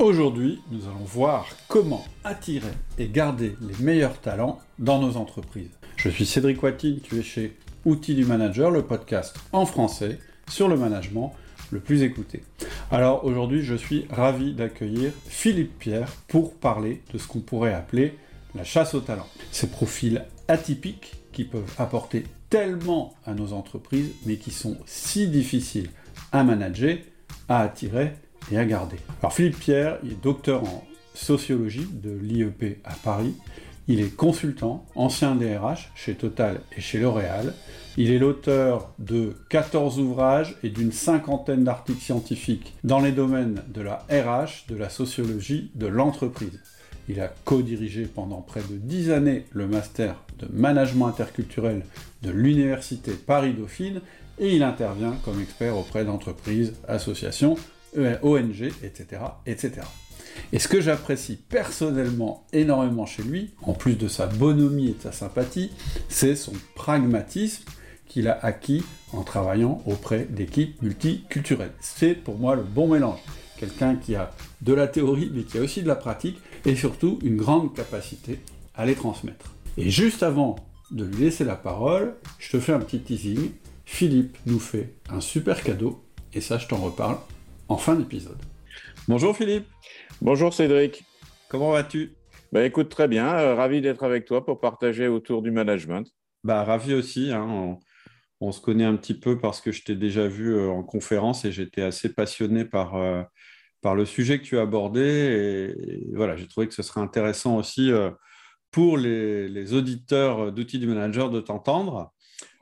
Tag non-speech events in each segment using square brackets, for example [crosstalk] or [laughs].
Aujourd'hui, nous allons voir comment attirer et garder les meilleurs talents dans nos entreprises. Je suis Cédric Watine, tu es chez Outils du Manager, le podcast en français sur le management le plus écouté. Alors aujourd'hui, je suis ravi d'accueillir Philippe Pierre pour parler de ce qu'on pourrait appeler la chasse aux talents. Ces profils atypiques qui peuvent apporter tellement à nos entreprises, mais qui sont si difficiles à manager, à attirer et à garder. Alors Philippe Pierre, est docteur en sociologie de l'IEP à Paris. Il est consultant, ancien DRH chez Total et chez L'Oréal. Il est l'auteur de 14 ouvrages et d'une cinquantaine d'articles scientifiques dans les domaines de la RH, de la sociologie, de l'entreprise. Il a co-dirigé pendant près de 10 années le master de management interculturel de l'Université Paris-Dauphine et il intervient comme expert auprès d'entreprises, associations, ONG, etc., etc. Et ce que j'apprécie personnellement énormément chez lui, en plus de sa bonhomie et de sa sympathie, c'est son pragmatisme qu'il a acquis en travaillant auprès d'équipes multiculturelles. C'est pour moi le bon mélange. Quelqu'un qui a de la théorie, mais qui a aussi de la pratique, et surtout une grande capacité à les transmettre. Et juste avant de lui laisser la parole, je te fais un petit teasing. Philippe nous fait un super cadeau, et ça je t'en reparle en fin d'épisode. Bonjour Philippe. Bonjour Cédric. Comment vas-tu? Bah, Écoute, très bien. Euh, ravi d'être avec toi pour partager autour du management. Bah, ravi aussi. Hein. On, se connaît un petit peu parce que je t'ai déjà vu euh, en conférence et j'étais assez passionné par, euh, par le sujet que tu as abordé. Et, voilà, j'ai trouvé que ce serait intéressant aussi pour les, les auditeurs d'outils du manager de t'entendre.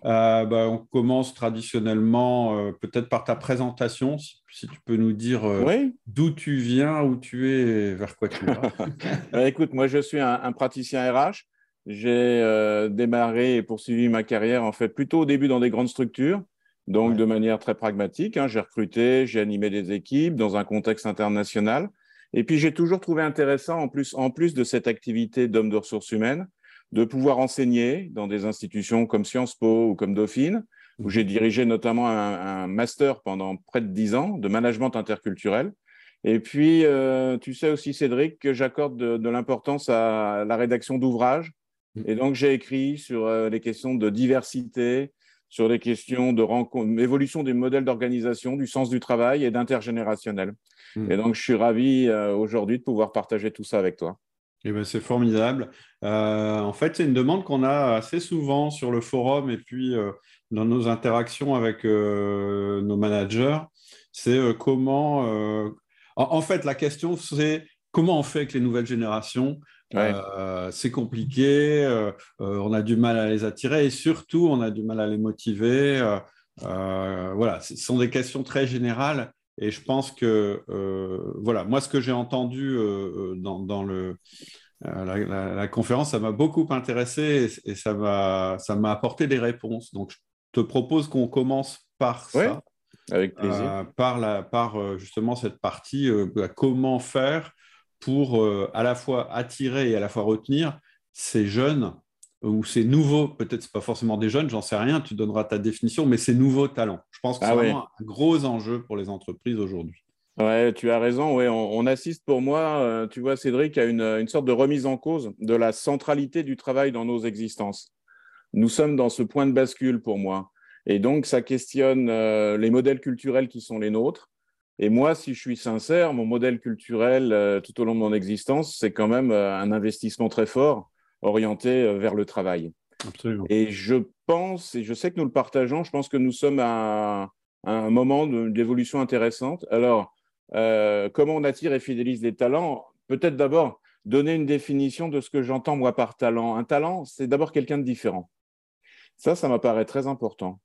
Euh, bah, on commence traditionnellement euh, peut-être par ta présentation, si, tu peux nous dire euh, d'où tu viens, où tu es, vers quoi tu vas. [laughs] Écoute, moi je suis un, praticien RH. J'ai démarré et poursuivi ma carrière en fait plutôt au début dans des grandes structures, donc de manière très pragmatique. Hein. J'ai recruté, j'ai animé des équipes dans un contexte international. Et puis j'ai toujours trouvé intéressant, en plus, en plus de cette activité d'homme de ressources humaines, de pouvoir enseigner dans des institutions comme Sciences Po ou comme Dauphine, où j'ai dirigé notamment un, master pendant près de dix ans de management interculturel. Et puis, euh, tu sais aussi, Cédric, que j'accorde de, l'importance à la rédaction d'ouvrages. Et donc, j'ai écrit sur euh, les questions de diversité, sur les questions de évolution des modèles d'organisation, du sens du travail et d'intergénérationnel. Mhm. Et donc, je suis ravi euh, aujourd'hui de pouvoir partager tout ça avec toi. Eh ben, c'est formidable. Euh, en fait, c'est une demande qu'on a assez souvent sur le forum et puis euh, dans nos interactions avec euh, nos managers. C'est comment. En, fait, la question, c'est comment on fait avec les nouvelles générations? c'est compliqué, on a du mal à les attirer et surtout, on a du mal à les motiver. voilà, ce sont des questions très générales. Et je pense que, euh, voilà, moi, ce que j'ai entendu euh, euh, dans, le, la, conférence, ça m'a beaucoup intéressé et, ça m'a apporté des réponses. Donc, je te propose qu'on commence par ça. Avec plaisir. par, la, par justement cette partie, bah, comment faire pour à la fois attirer et à la fois retenir ces jeunes ou ces nouveaux, peut-être c'est pas forcément des jeunes, j'en sais rien, tu donneras ta définition, mais ces nouveaux talents. Je pense que ah c'est vraiment un gros enjeu pour les entreprises aujourd'hui. Ouais, tu as raison. Ouais, on, assiste pour moi, euh, tu vois, Cédric, à une, une, sorte de remise en cause de la centralité du travail dans nos existences. Nous sommes dans ce point de bascule pour moi. Et donc, ça questionne euh, les modèles culturels qui sont les nôtres. Et moi, si je suis sincère, mon modèle culturel euh, tout au long de mon existence, c'est quand même un investissement très fort orienté euh, vers le travail. Et je pense, et je sais que nous le partageons, je pense que nous sommes à, un moment d'évolution intéressante. Alors, euh, comment on attire et fidélise les talents? Peut-être d'abord donner une définition de ce que j'entends moi par talent. Un talent, c'est d'abord quelqu'un de différent. Ça, ça m'apparaît très important.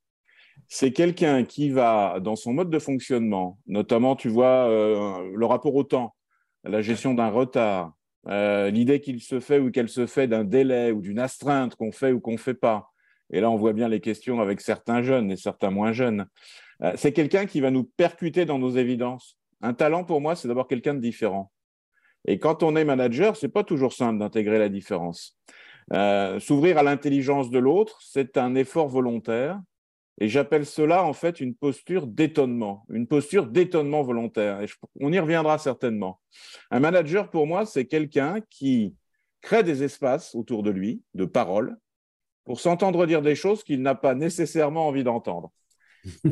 C'est quelqu'un qui va, dans son mode de fonctionnement, notamment, tu vois, euh, le rapport au temps, la gestion d'un retard, euh, l'idée qu'il se fait ou qu'elle se fait d'un délai ou d'une astreinte qu'on fait ou qu'on ne fait pas. Et là, on voit bien les questions avec certains jeunes et certains moins jeunes. Euh, c'est quelqu'un qui va nous percuter dans nos évidences. Un talent, pour moi, c'est d'abord quelqu'un de différent. Et quand on est manager, c'est pas toujours simple d'intégrer la différence. Euh, s'ouvrir à l'intelligence de l'autre, c'est un effort volontaire. Et j'appelle cela en fait une posture d'étonnement, une posture d'étonnement volontaire. Et on y reviendra certainement. Un manager, pour moi, c'est quelqu'un qui crée des espaces autour de lui, de paroles, pour s'entendre dire des choses qu'il n'a pas nécessairement envie d'entendre.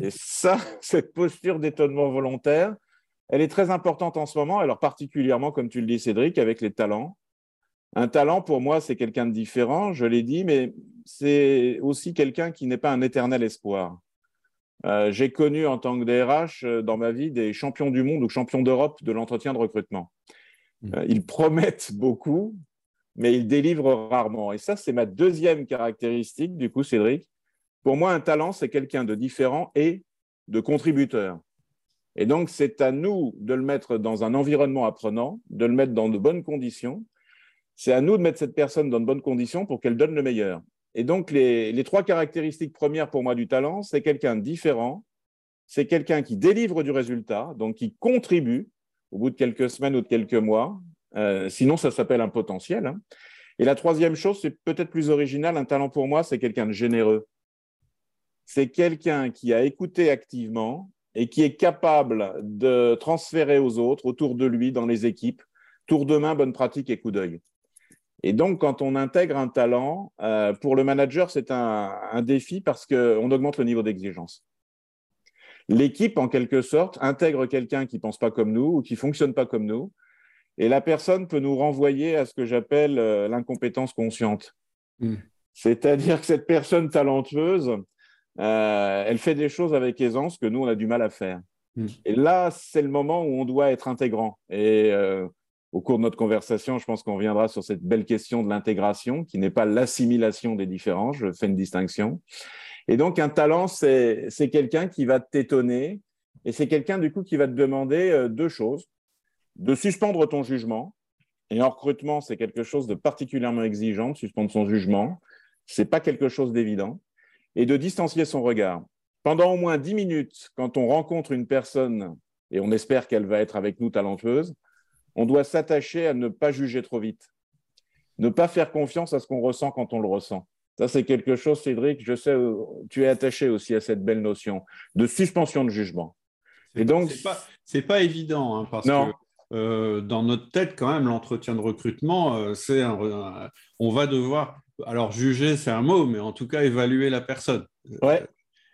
Et ça, [laughs] cette posture d'étonnement volontaire, elle est très importante en ce moment, alors particulièrement, comme tu le dis, Cédric, avec les talents. Un talent, pour moi, c'est quelqu'un de différent, je l'ai dit, mais c'est aussi quelqu'un qui n'est pas un éternel espoir. Euh, j'ai connu en tant que DRH euh, dans ma vie des champions du monde ou champions d'Europe de l'entretien de recrutement. Mmh. Euh, ils promettent beaucoup, mais ils délivrent rarement. Et ça, c'est ma deuxième caractéristique, du coup, Cédric. Pour moi, un talent, c'est quelqu'un de différent et de contributeur. Et donc, c'est à nous de le mettre dans un environnement apprenant, de le mettre dans de bonnes conditions, c'est à nous de mettre cette personne dans de bonnes conditions pour qu'elle donne le meilleur. Et donc, les, trois caractéristiques premières pour moi du talent, c'est quelqu'un de différent, c'est quelqu'un qui délivre du résultat, donc qui contribue au bout de quelques semaines ou de quelques mois. Euh, sinon, ça s'appelle un potentiel. Hein. Et la troisième chose, c'est peut-être plus original, un talent pour moi, c'est quelqu'un de généreux. C'est quelqu'un qui a écouté activement et qui est capable de transférer aux autres, autour de lui, dans les équipes, tour de main, bonne pratique et coup d'œil. Et donc, quand on intègre un talent, euh, pour le manager, c'est un, défi parce qu'on augmente le niveau d'exigence. L'équipe, en quelque sorte, intègre quelqu'un qui ne pense pas comme nous ou qui ne fonctionne pas comme nous. Et la personne peut nous renvoyer à ce que j'appelle euh, l'incompétence consciente. Hmm. C'est-à-dire que cette personne talentueuse, euh, elle fait des choses avec aisance que nous, on a du mal à faire. Hmm. Et là, c'est le moment où on doit être intégrant. Et au cours de notre conversation, je pense qu'on reviendra sur cette belle question de l'intégration, qui n'est pas l'assimilation des différents, je fais une distinction. Et donc, un talent, c'est quelqu'un qui va t'étonner, et c'est quelqu'un, du coup, qui va te demander euh, deux choses. De suspendre ton jugement, et en recrutement, c'est quelque chose de particulièrement exigeant, de suspendre son jugement. Ce n'est pas quelque chose d'évident. Et de distancier son regard. Pendant au moins dix minutes, quand on rencontre une personne, et on espère qu'elle va être avec nous talentueuse, on doit s'attacher à ne pas juger trop vite, ne pas faire confiance à ce qu'on ressent quand on le ressent. Ça, c'est quelque chose, Cédric, je sais, euh, tu es attaché aussi à cette belle notion de suspension de jugement. Et donc, c'est pas, pas évident, hein, parce que euh, dans notre tête, quand même, l'entretien de recrutement, euh, c'est on va devoir, alors juger, c'est un mot, mais en tout cas évaluer la personne. Ouais.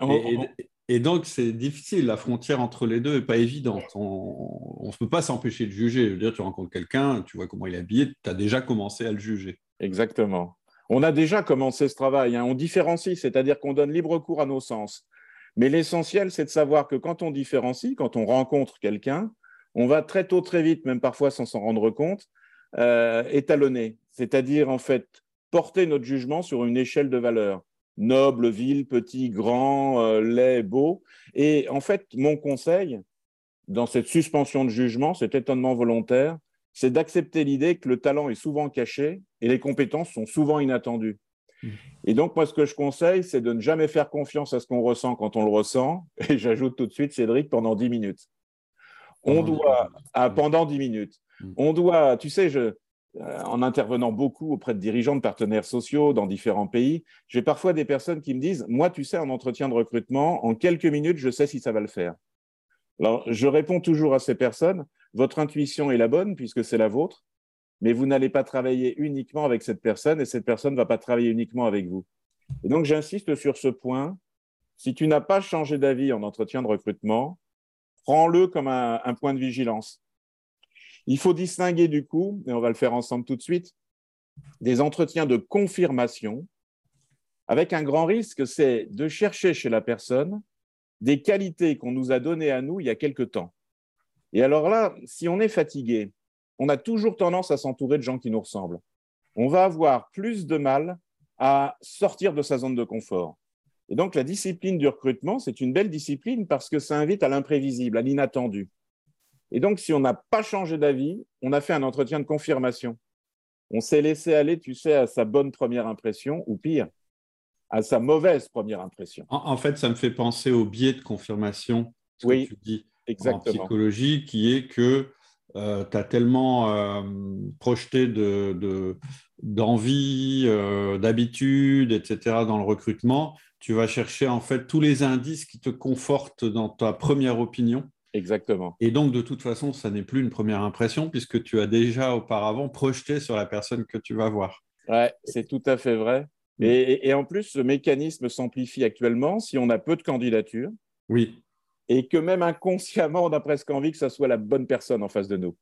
Et donc, c'est difficile. La frontière entre les deux n'est pas évidente. On ne peut pas s'empêcher de juger. Je veux dire, tu rencontres quelqu'un, tu vois comment il est habillé, tu as déjà commencé à le juger. Exactement. On a déjà commencé ce travail. Hein. On différencie, c'est-à-dire qu'on donne libre cours à nos sens. Mais l'essentiel, c'est de savoir que quand on différencie, quand on rencontre quelqu'un, on va très tôt, très vite, même parfois sans s'en rendre compte, euh, étalonner. C'est-à-dire, en fait, porter notre jugement sur une échelle de valeur noble, vil, petit, grand, euh, laid, beau. Et en fait, mon conseil dans cette suspension de jugement, cet étonnement volontaire, c'est d'accepter l'idée que le talent est souvent caché et les compétences sont souvent inattendues. Mmh. Et donc, moi, ce que je conseille, c'est de ne jamais faire confiance à ce qu'on ressent quand on le ressent. Et j'ajoute tout de suite, Cédric, pendant 10 minutes. On doit, ah, pendant 10 minutes, mmh. on doit, tu sais, je, en intervenant beaucoup auprès de dirigeants de partenaires sociaux dans différents pays, j'ai parfois des personnes qui me disent Moi, tu sais, en entretien de recrutement, en quelques minutes, je sais si ça va le faire. Alors, je réponds toujours à ces personnes Votre intuition est la bonne puisque c'est la vôtre, mais vous n'allez pas travailler uniquement avec cette personne et cette personne ne va pas travailler uniquement avec vous. Et donc, j'insiste sur ce point. Si tu n'as pas changé d'avis en entretien de recrutement, prends-le comme un point de vigilance. Il faut distinguer du coup, et on va le faire ensemble tout de suite, des entretiens de confirmation, avec un grand risque, c'est de chercher chez la personne des qualités qu'on nous a données à nous il y a quelque temps. Et alors là, si on est fatigué, on a toujours tendance à s'entourer de gens qui nous ressemblent. On va avoir plus de mal à sortir de sa zone de confort. Et donc la discipline du recrutement, c'est une belle discipline parce que ça invite à l'imprévisible, à l'inattendu. Et donc, si on n'a pas changé d'avis, on a fait un entretien de confirmation. On s'est laissé aller, tu sais, à sa bonne première impression, ou pire, à sa mauvaise première impression. En, fait, ça me fait penser au biais de confirmation, ce que tu dis en psychologie, qui est que euh, tu as tellement euh, projeté d'envie, de, euh, d'habitude, etc., dans le recrutement, tu vas chercher en fait tous les indices qui te confortent dans ta première opinion. Exactement. Et donc, de toute façon, ça n'est plus une première impression puisque tu as déjà auparavant projeté sur la personne que tu vas voir. Ouais, c'est tout à fait vrai. Mm. Et, en plus, ce mécanisme s'amplifie actuellement si on a peu de candidatures. Oui. Et que même inconsciemment, on a presque envie que ça soit la bonne personne en face de nous.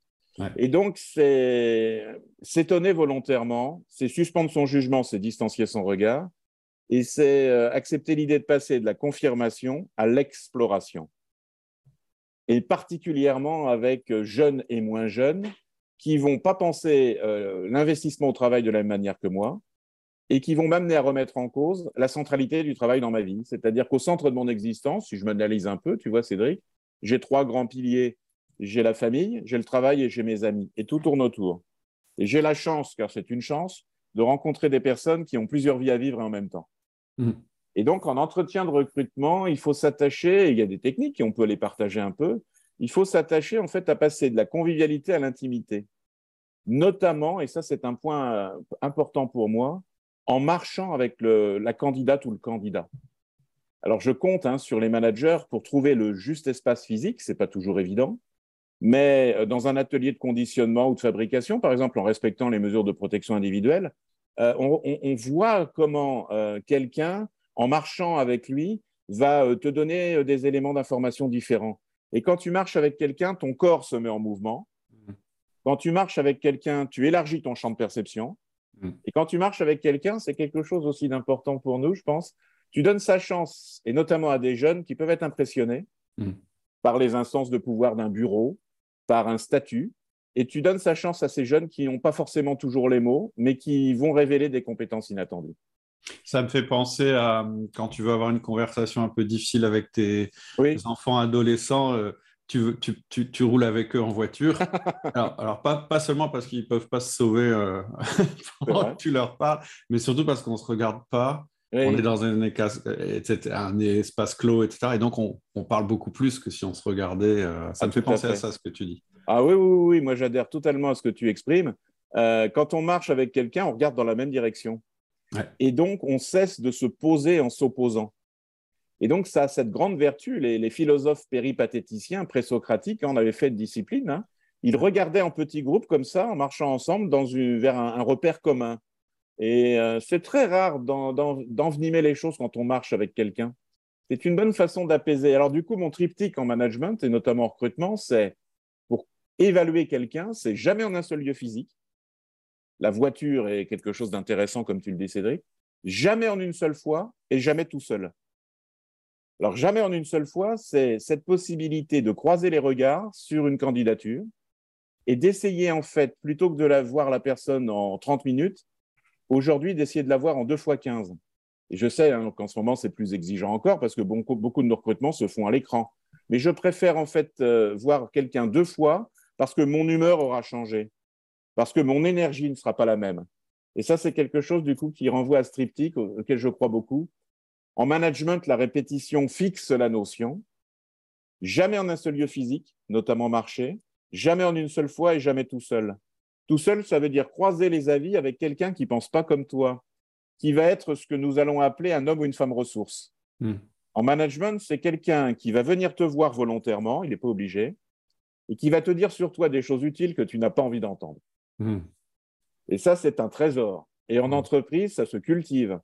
Et donc, c'est s'étonner volontairement, c'est suspendre son jugement, c'est distancier son regard, et c'est euh, accepter l'idée de passer de la confirmation à l'exploration. Et particulièrement avec euh, jeunes et moins jeunes qui vont pas penser euh, l'investissement au travail de la même manière que moi, et qui vont m'amener à remettre en cause la centralité du travail dans ma vie. C'est-à-dire qu'au centre de mon existence, si je m'analyse un peu, tu vois, Cédric, j'ai trois grands piliers. J'ai la famille, j'ai le travail et j'ai mes amis. Et tout tourne autour. Et j'ai la chance, car c'est une chance, de rencontrer des personnes qui ont plusieurs vies à vivre en même temps. Mmh. Et donc, en entretien de recrutement, il faut s'attacher, il y a des techniques, et on peut les partager un peu, il faut s'attacher en fait à passer de la convivialité à l'intimité. Notamment, et ça c'est un point euh, important pour moi, en marchant avec la candidate ou le candidat. Alors, je compte hein, sur les managers pour trouver le juste espace physique, ce n'est pas toujours évident, mais euh, dans un atelier de conditionnement ou de fabrication, par exemple en respectant les mesures de protection individuelle, euh, on, voit comment quelqu'un, en marchant avec lui, va te donner des éléments d'information différents. Et quand tu marches avec quelqu'un, ton corps se met en mouvement. Mmh. Quand tu marches avec quelqu'un, tu élargis ton champ de perception. Mm. Et quand tu marches avec quelqu'un, c'est quelque chose aussi d'important pour nous, je pense. Tu donnes sa chance, et notamment à des jeunes qui peuvent être impressionnés mm. par les instances de pouvoir d'un bureau, par un statut, et tu donnes sa chance à ces jeunes qui n'ont pas forcément toujours les mots, mais qui vont révéler des compétences inattendues. Ça me fait penser à quand tu veux avoir une conversation un peu difficile avec tes enfants adolescents. Euh, tu, tu, tu, roules avec eux en voiture. [laughs] alors, pas, pas, seulement parce qu'ils ne peuvent pas se sauver euh, [laughs] pendant que tu leur parles, mais surtout parce qu'on ne se regarde pas. On est dans un, un, espace clos, etc. Et donc, on, on, parle beaucoup plus que si on se regardait. Euh, ça me fait penser à, ça, ce que tu dis. Ah oui, oui, oui, moi j'adhère totalement à ce que tu exprimes. Euh, quand on marche avec quelqu'un, on regarde dans la même direction. Et donc, on cesse de se poser en s'opposant. Et donc, ça a cette grande vertu. Les, philosophes péripatéticiens présocratiques, on avait fait de discipline, hein, ils regardaient en petits groupes comme ça, en marchant ensemble dans vers un, repère commun. Et euh, c'est très rare d'envenimer les choses quand on marche avec quelqu'un. C'est une bonne façon d'apaiser. Alors, du coup, mon triptyque en management, et notamment en recrutement, c'est pour évaluer quelqu'un, c'est jamais en un seul lieu physique. La voiture est quelque chose d'intéressant, comme tu le dis, Cédric. Jamais en une seule fois et jamais tout seul. Alors, jamais en une seule fois, c'est cette possibilité de croiser les regards sur une candidature et d'essayer, en fait, plutôt que de la voir la personne en 30 minutes, aujourd'hui, d'essayer de la voir en deux fois 15. Et je sais hein, qu'en ce moment, c'est plus exigeant encore parce que beaucoup, beaucoup de nos recrutements se font à l'écran. Mais je préfère, en fait, euh, voir quelqu'un deux fois parce que mon humeur aura changé, parce que mon énergie ne sera pas la même. Et ça, c'est quelque chose, du coup, qui renvoie à ce triptyque auquel je crois beaucoup. En management, la répétition fixe la notion. Jamais en un seul lieu physique, notamment marché, jamais en une seule fois et jamais tout seul. Tout seul, ça veut dire croiser les avis avec quelqu'un qui ne pense pas comme toi, qui va être ce que nous allons appeler un homme ou une femme ressource. Hmm. En management, c'est quelqu'un qui va venir te voir volontairement, il n'est pas obligé, et qui va te dire sur toi des choses utiles que tu n'as pas envie d'entendre. Hmm. Et ça, c'est un trésor. Et en hmm. entreprise, ça se cultive.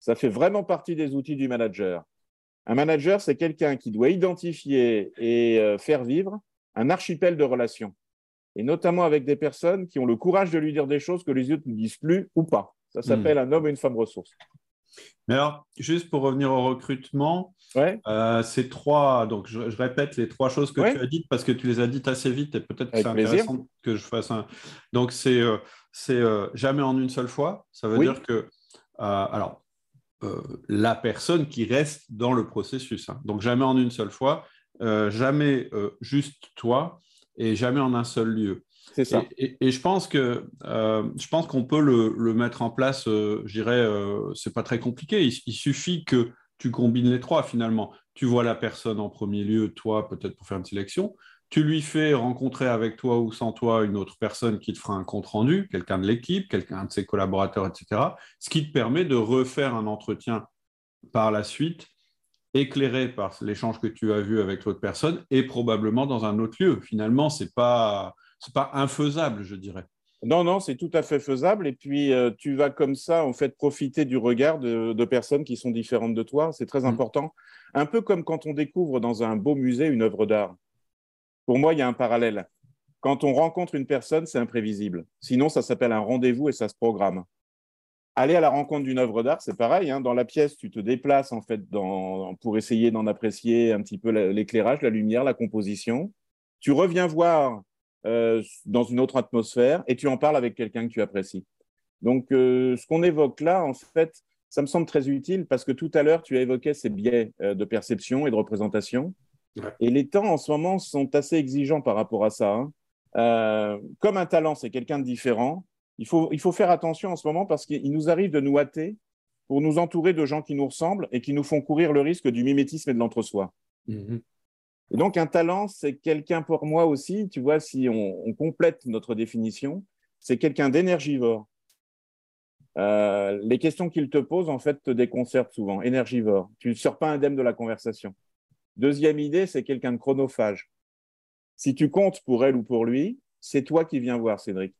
Ça fait vraiment partie des outils du manager. Un manager, c'est quelqu'un qui doit identifier et euh, faire vivre un archipel de relations, et notamment avec des personnes qui ont le courage de lui dire des choses que les autres ne disent plus ou pas. Ça hmm. s'appelle un homme et une femme ressource. Mais alors, juste pour revenir au recrutement, euh, ces trois, donc je, répète les trois choses que tu as dites parce que tu les as dites assez vite et peut-être que c'est intéressant que je fasse un. Donc, c'est euh, jamais en une seule fois. Ça veut dire que, alors, euh, la personne qui reste dans le processus. Hein. Donc jamais en une seule fois, euh, jamais euh, juste toi et jamais en un seul lieu. C'est. Et, je pense que je pense qu'on peut le, mettre en place. je dirais, c'est pas très compliqué. il, suffit que tu combines les trois finalement. Tu vois la personne en premier lieu, toi peut-être pour faire une sélection tu lui fais rencontrer avec toi ou sans toi une autre personne qui te fera un compte rendu, quelqu'un de l'équipe, quelqu'un de ses collaborateurs, etc. Ce qui te permet de refaire un entretien par la suite éclairé par l'échange que tu as vu avec l'autre personne et probablement dans un autre lieu. Finalement, ce n'est pas, pas infaisable, je dirais. Non, non, c'est tout à fait faisable. Et puis, euh, tu vas comme ça, en fait, profiter du regard de, personnes qui sont différentes de toi. C'est très mm. important. Un peu comme quand on découvre dans un beau musée une œuvre d'art. Pour moi, il y a un parallèle. Quand on rencontre une personne, c'est imprévisible. Sinon, ça s'appelle un rendez-vous et ça se programme. Aller à la rencontre d'une œuvre d'art, c'est pareil. Hein. Dans la pièce, tu te déplaces en fait pour essayer d'en apprécier un petit peu l'éclairage, la lumière, la composition. Tu reviens voir euh, dans une autre atmosphère et tu en parles avec quelqu'un que tu apprécies. Donc, euh, ce qu'on évoque là, en fait, ça me semble très utile parce que tout à l'heure, tu as évoqué ces biais euh, de perception et de représentation. Et les temps en ce moment sont assez exigeants par rapport à ça. Hein. comme un talent, c'est quelqu'un de différent il faut, il faut faire attention en ce moment parce qu'il nous arrive de nous hâter pour nous entourer de gens qui nous ressemblent et qui nous font courir le risque du mimétisme et de l'entre-soi. Mhm. Et donc, un talent, c'est quelqu'un pour moi aussi, tu vois, si on, complète notre définition, c'est quelqu'un d'énergivore. Euh, les questions qu'il te pose, en fait, te déconcertent souvent. Énergivore. Tu ne sors pas indemne de la conversation. Deuxième idée, c'est quelqu'un de chronophage. Si tu comptes pour elle ou pour lui, c'est toi qui viens voir, Cédric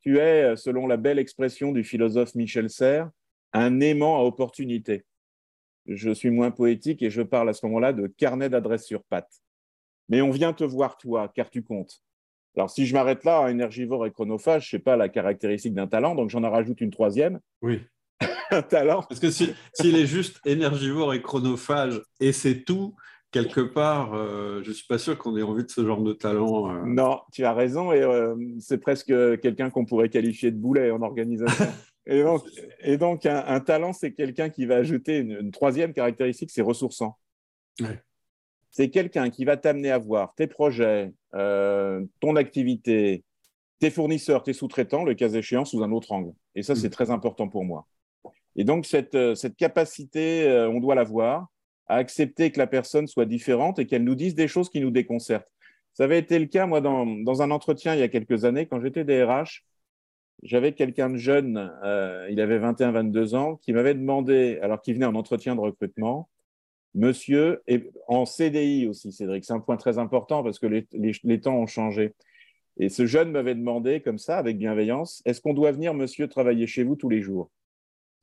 tu es, euh, selon la belle expression du philosophe Michel Serres, un aimant à opportunité. Je suis moins poétique et je parle à ce moment-là de carnet d'adresse sur patte. Mais on vient te voir, toi, car tu comptes. Alors, si je m'arrête là, énergivore et chronophage, je ne sais pas la caractéristique d'un talent, donc j'en rajoute une troisième. Oui. [laughs] un talent. Parce que s'il est juste énergivore et chronophage et c'est tout, quelque part, euh, je ne suis pas sûr qu'on ait envie de ce genre de talent. Euh. Non, tu as raison, et euh, c'est presque quelqu'un qu'on pourrait qualifier de boulet en organisation. [laughs] et donc, un, talent, c'est quelqu'un qui va ajouter une, troisième caractéristique, c'est ressourçant. C'est quelqu'un qui va t'amener à voir tes projets, ton activité, tes fournisseurs, tes sous-traitants, le cas échéant, sous un autre angle. Et ça, c'est mm. très important pour moi. Et donc, cette, cette capacité, on doit l'avoir à accepter que la personne soit différente et qu'elle nous dise des choses qui nous déconcertent. Ça avait été le cas, moi, dans, un entretien il y a quelques années, quand j'étais DRH, j'avais quelqu'un de jeune, euh, il avait 21-22 ans, qui m'avait demandé, alors qu'il venait en entretien de recrutement, monsieur, et en CDI aussi, Cédric, c'est un point très important parce que les, les temps ont changé. Et ce jeune m'avait demandé, comme ça, avec bienveillance, est-ce qu'on doit venir, monsieur, travailler chez vous tous les jours?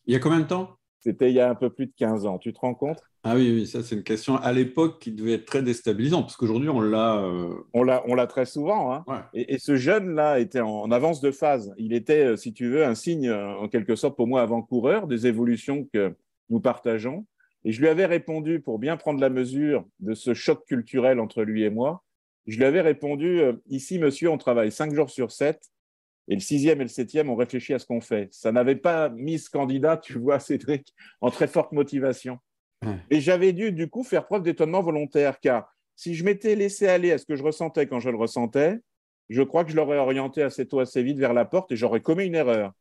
Il y a combien de temps? C'était il y a un peu plus de 15 ans, tu te rends compte? Ah oui, oui, ça c'est une question à l'époque qui devait être très déstabilisante, parce qu'aujourd'hui on l'a... Euh, on l'a très souvent. Hein. Et, ce jeune-là était en, avance de phase. Il était, euh, si tu veux, un signe, euh, en quelque sorte, pour moi, avant-coureur des évolutions que nous partageons. Et je lui avais répondu, pour bien prendre la mesure de ce choc culturel entre lui et moi, je lui avais répondu, ici, monsieur, on travaille cinq jours sur sept, et le sixième et le septième, on réfléchit à ce qu'on fait. Ça n'avait pas mis ce candidat, tu vois, [laughs] Cédric, en très forte motivation. Et j'avais dû, du coup, faire preuve d'étonnement volontaire, car si je m'étais laissé aller à ce que je ressentais quand je le ressentais, je crois que je l'aurais orienté assez tôt, assez vite vers la porte et j'aurais commis une erreur.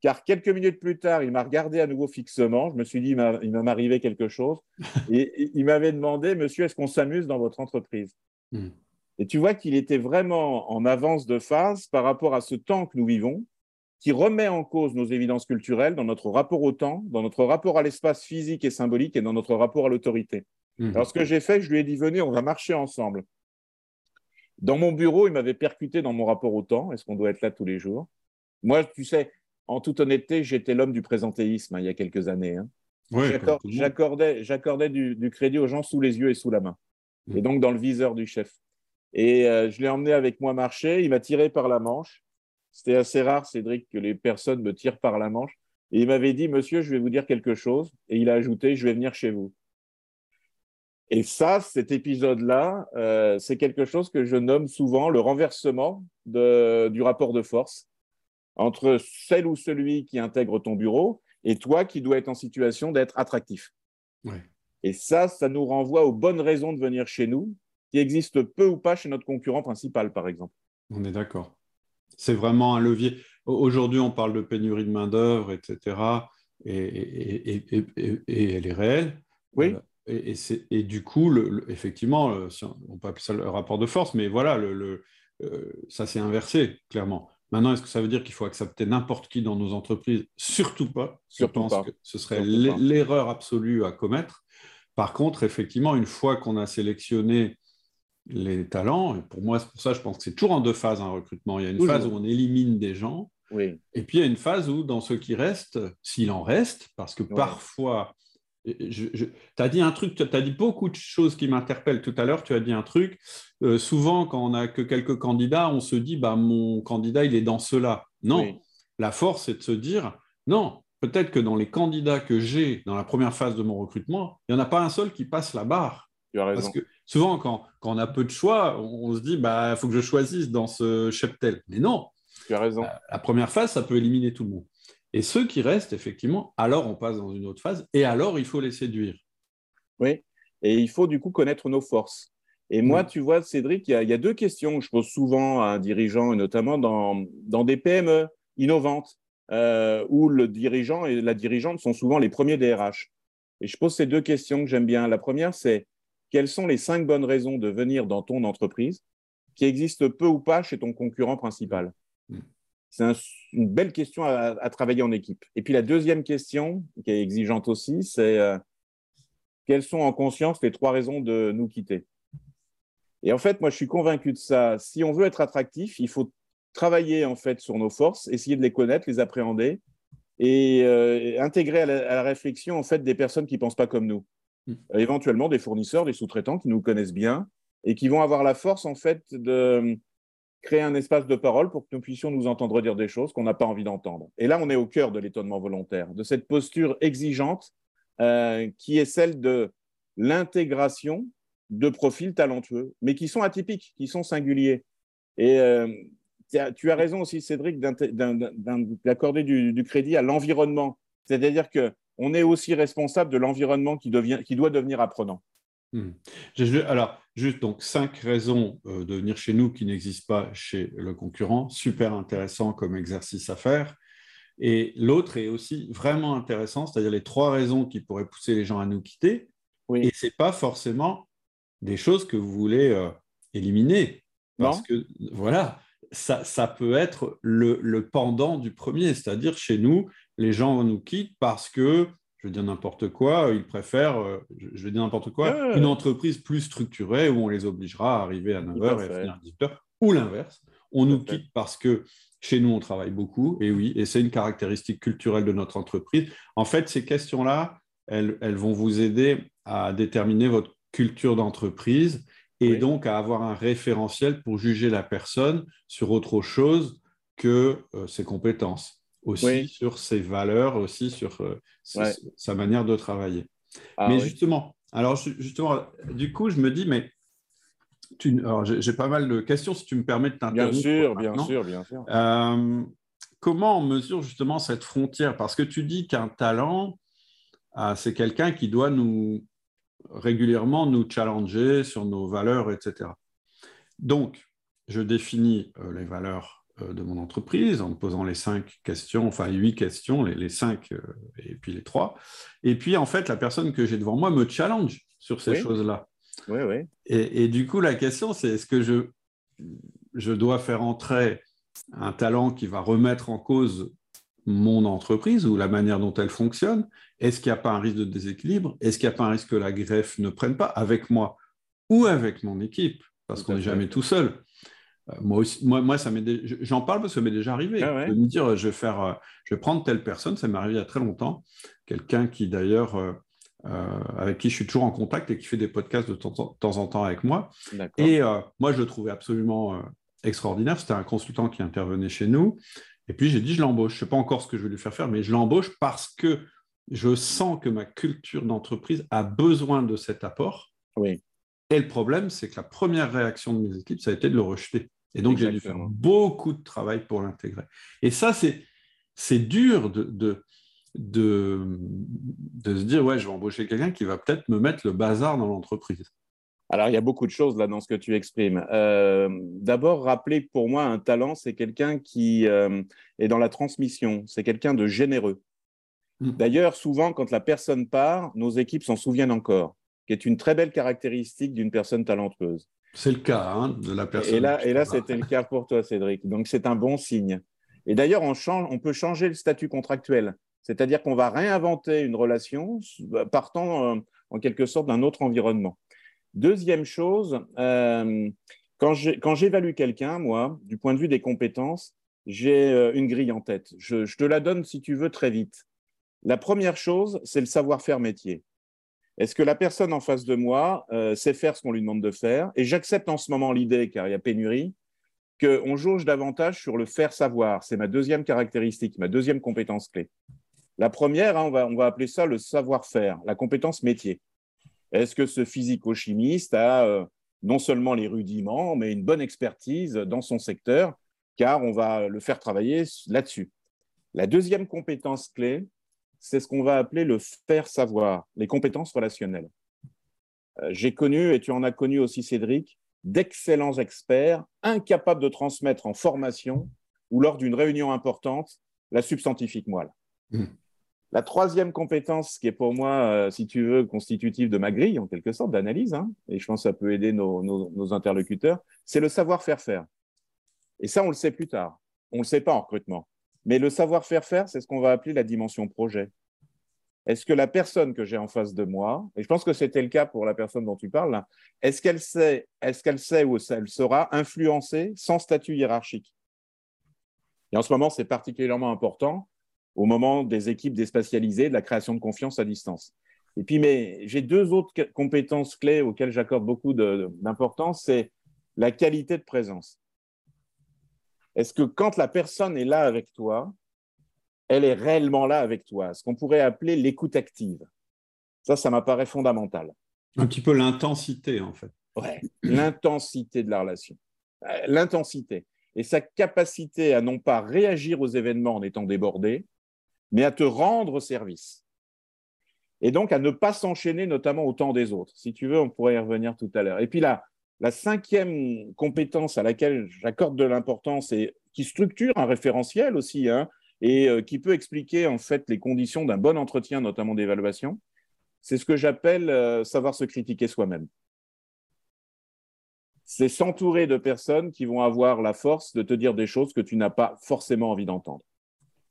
Car quelques minutes plus tard, il m'a regardé à nouveau fixement. Je me suis dit, il va m'arriver quelque chose. [laughs] Et il m'avait demandé, monsieur, est-ce qu'on s'amuse dans votre entreprise? Hmm. Et tu vois qu'il était vraiment en avance de phase par rapport à ce temps que nous vivons qui remet en cause nos évidences culturelles dans notre rapport au temps, dans notre rapport à l'espace physique et symbolique et dans notre rapport à l'autorité. Mhm. Alors, ce que j'ai fait, je lui ai dit, venez, on va marcher ensemble. Dans mon bureau, il m'avait percuté dans mon rapport au temps. Est-ce qu'on doit être là tous les jours? Moi, tu sais, en toute honnêteté, j'étais l'homme du présentéisme hein, il y a quelques années. Hein. J'accordais du, crédit aux gens sous les yeux et sous la main, mhm. et donc dans le viseur du chef. Et euh, je l'ai emmené avec moi marcher, il m'a tiré par la manche, c'était assez rare, Cédric, que les personnes me tirent par la manche. Et il m'avait dit, monsieur, je vais vous dire quelque chose. Et il a ajouté, je vais venir chez vous. Et ça, cet épisode-là, euh, c'est quelque chose que je nomme souvent le renversement du rapport de force entre celle ou celui qui intègre ton bureau et toi qui dois être en situation d'être attractif. Et ça, ça nous renvoie aux bonnes raisons de venir chez nous, qui existent peu ou pas chez notre concurrent principal, par exemple. On est d'accord c'est vraiment un levier. Aujourd'hui, on parle de pénurie de main-d'œuvre, etc. Et, elle est réelle. Oui. Euh, et, du coup, effectivement, on peut appeler ça le rapport de force, mais voilà, le, euh, ça s'est inversé, clairement. Maintenant, est-ce que ça veut dire qu'il faut accepter n'importe qui dans nos entreprises? Surtout pas. Surtout Je pense pas. que ce serait l'erreur absolue à commettre. Par contre, effectivement, une fois qu'on a sélectionné les talents, et pour moi, c'est pour ça, je pense que c'est toujours en deux phases un recrutement. Il y a une Toujours. phase où on élimine des gens, Oui, et puis il y a une phase où, dans ceux qui restent, s'il en reste, parce que parfois, tu as dit un truc, tu as dit beaucoup de choses qui m'interpellent tout à l'heure, tu as dit un truc, euh, souvent quand on n'a que quelques candidats, on se dit, bah, mon candidat, il est dans cela. Non, Oui. la force, c'est de se dire, non, peut-être que dans les candidats que j'ai dans la première phase de mon recrutement, il n'y en a pas un seul qui passe la barre. tu as raison. Parce que souvent, quand, quand on a peu de choix, on, on se dit, bah, il faut que je choisisse dans ce cheptel. Mais non, Tu as raison. la première phase, ça peut éliminer tout le monde. Et ceux qui restent, effectivement, alors on passe dans une autre phase, et alors il faut les séduire. Oui, et il faut du coup connaître nos forces. Et moi, Mm. tu vois, Cédric, il y, a, il y a deux questions que je pose souvent à un dirigeant, et notamment dans, dans des PME innovantes, euh, où le dirigeant et la dirigeante sont souvent les premiers DRH. Et je pose ces deux questions que j'aime bien. La première, c'est quelles sont les cinq bonnes raisons de venir dans ton entreprise qui existent peu ou pas chez ton concurrent principal? C'est un- une belle question à, à travailler en équipe. Et puis la deuxième question, qui est exigeante aussi, c'est euh, quelles sont en conscience les trois raisons de nous quitter? Et en fait, moi, je suis convaincu de ça. Si on veut être attractif, il faut travailler en fait sur nos forces, essayer de les connaître, les appréhender et euh, intégrer à la, à la réflexion en fait des personnes qui pensent pas comme nous. Mm. Euh, éventuellement des fournisseurs, des sous-traitants qui nous connaissent bien et qui vont avoir la force en fait de créer un espace de parole pour que nous puissions nous entendre dire des choses qu'on n'a pas envie d'entendre. Et là, on est au cœur de l'étonnement volontaire, de cette posture exigeante euh, qui est celle de l'intégration de profils talentueux, mais qui sont atypiques, qui sont singuliers. Et euh, tu as- raison aussi, Cédric, d'accorder du, crédit à l'environnement. C'est-à-dire que on est aussi responsable de l'environnement qui, qui doit devenir apprenant. Hmm. Alors, juste donc cinq raisons euh, de venir chez nous qui n'existent pas chez le concurrent. Super intéressant comme exercice à faire. Et l'autre est aussi vraiment intéressant, c'est-à-dire les trois raisons qui pourraient pousser les gens à nous quitter. Oui. Et ce n'est pas forcément des choses que vous voulez euh, éliminer. Parce Non. que, voilà, ça, ça peut être le, le pendant du premier. C'est-à-dire, chez nous, les gens nous quittent parce que, je veux dire n'importe quoi, ils préfèrent, euh, je veux dire n'importe quoi, Ouais. une entreprise plus structurée où on les obligera à arriver à 9h à et à finir à 18h, ou l'inverse. On nous quitte parce que chez nous, on travaille beaucoup, et oui, et c'est une caractéristique culturelle de notre entreprise. En fait, ces questions-là, elles, elles vont vous aider à déterminer votre culture d'entreprise et Oui. donc à avoir un référentiel pour juger la personne sur autre chose que euh, ses compétences, aussi Oui. sur ses valeurs, aussi sur euh, sa- Ouais. sa manière de travailler. Ah mais oui. justement, alors ju- justement, du coup, je me dis, mais tu, alors j'ai pas mal de questions, si tu me permets de Bien t'interrompre. sûr, bien sûr, bien sûr. Euh, comment on mesure justement cette frontière? Parce que tu dis qu'un talent, ah, c'est quelqu'un qui doit nous régulièrement nous challenger sur nos valeurs, etc. Donc, je définis euh, les valeurs de mon entreprise en me posant les cinq questions, enfin huit questions, les, les cinq euh, et puis les trois. Et puis, en fait, la personne que j'ai devant moi me challenge sur ces Oui. choses-là. Oui, oui. Et, et du coup, la question, c'est est-ce que je, je dois faire entrer un talent qui va remettre en cause mon entreprise ou la manière dont elle fonctionne? Est-ce qu'il n'y a pas un risque de déséquilibre? Est-ce qu'il n'y a pas un risque que la greffe ne prenne pas avec moi ou avec mon équipe? Parce qu'on n'est jamais tout seul. Euh, Moi, aussi, moi, moi ça m'est j'en parle parce que ça m'est déjà arrivé Ah ouais. de me dire je vais faire, euh, je vais prendre telle personne. Ça m'est arrivé il y a très longtemps. Quelqu'un qui d'ailleurs euh, euh, avec qui je suis toujours en contact et qui fait des podcasts de temps en temps en temps avec moi. D'accord. Et euh, moi, je le trouvais absolument euh, extraordinaire. C'était un consultant qui intervenait chez nous. Et puis, j'ai dit, je l'embauche. Je ne sais pas encore ce que je vais lui faire faire, mais je l'embauche parce que je sens que ma culture d'entreprise a besoin de cet apport. Oui. Et le problème, c'est que la première réaction de mes équipes, ça a été de le rejeter. Et donc, j'ai dû faire beaucoup de travail pour l'intégrer. Et ça, c'est c'est dur de, de, de, de se dire, ouais, je vais embaucher quelqu'un qui va peut-être me mettre le bazar dans l'entreprise. Alors, il y a beaucoup de choses là dans ce que tu exprimes. Euh, D'abord, rappeler que pour moi, un talent, c'est quelqu'un qui euh, est dans la transmission, c'est quelqu'un de généreux. Mm. D'ailleurs, souvent, quand la personne part, nos équipes s'en souviennent encore, qui est une très belle caractéristique d'une personne talentueuse. C'est le cas hein, de la personne. Et là, et là c'était le cas pour toi, Cédric. Donc, c'est un bon signe. Et d'ailleurs, on, on peut changer le statut contractuel. C'est-à-dire qu'on va réinventer une relation partant euh, en quelque sorte d'un autre environnement. Deuxième chose, euh, quand j'évalue quelqu'un, moi, du point de vue des compétences, j'ai euh, une grille en tête. Je, je, te la donne, si tu veux, très vite. La première chose, c'est le savoir-faire métier. Est-ce que la personne en face de moi euh, sait faire ce qu'on lui demande de faire Et j'accepte en ce moment l'idée, car il y a pénurie, qu'on jauge davantage sur le faire savoir? C'est ma deuxième caractéristique, ma deuxième compétence clé. La première, hein, on, va, appeler ça le savoir-faire, la compétence métier. Est-ce que ce physico-chimiste a euh, non seulement les rudiments, mais une bonne expertise dans son secteur, car on va le faire travailler là-dessus? La deuxième compétence clé, c'est ce qu'on va appeler le faire savoir, les compétences relationnelles. Euh, j'ai connu, et tu en as connu aussi Cédric, d'excellents experts incapables de transmettre en formation ou lors d'une réunion importante la substantifique moelle. Hmm. La troisième compétence qui est pour moi, euh, si tu veux, constitutive de ma grille, en quelque sorte, d'analyse, hein, et je pense que ça peut aider nos, nos interlocuteurs, c'est le savoir-faire faire. Et ça, on le sait plus tard. On ne le sait pas en recrutement. Mais le savoir-faire faire, c'est ce qu'on va appeler la dimension projet. Est-ce que la personne que j'ai en face de moi, et je pense que c'était le cas pour la personne dont tu parles, est-ce qu'elle sait, est-ce sait ou elle sera influencée sans statut hiérarchique? Et en ce moment, c'est particulièrement important au moment des équipes déspatialisées, de la création de confiance à distance. Et puis, mais j'ai deux autres compétences clés auxquelles j'accorde beaucoup d'importance, c'est la qualité de présence. Est-ce que quand la personne est là avec toi, elle est réellement là avec toi? Ce qu'on pourrait appeler l'écoute active. Ça, ça m'apparaît fondamental. Un petit peu l'intensité, en fait. Ouais, l'intensité de la relation. Euh, l'intensité. Et sa capacité à non pas réagir aux événements en étant débordé, mais à te rendre service. Et donc à ne pas s'enchaîner, notamment au temps des autres. Si tu veux, on pourrait y revenir tout à l'heure. Et puis là, la cinquième compétence à laquelle j'accorde de l'importance et qui structure un référentiel aussi, hein, et euh, qui peut expliquer en fait les conditions d'un bon entretien, notamment d'évaluation, c'est ce que j'appelle euh, savoir se critiquer soi-même. C'est s'entourer de personnes qui vont avoir la force de te dire des choses que tu n'as pas forcément envie d'entendre.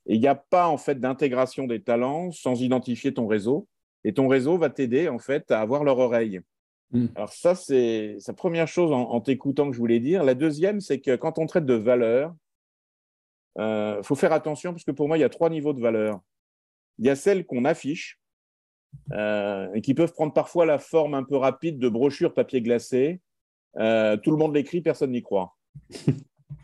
Et il n'y a pas en fait d'intégration des talents sans identifier ton réseau. Et ton réseau va t'aider en fait à avoir leur oreille. Hmm. Alors ça, c'est la première chose en, t'écoutant que je voulais dire. La deuxième, c'est que quand on traite de valeur, il euh, faut faire attention parce que pour moi, il y a trois niveaux de valeur. Il y a celles qu'on affiche euh, et qui peuvent prendre parfois la forme un peu rapide de brochures papier glacé. Euh, tout le monde l'écrit, personne n'y croit. [laughs]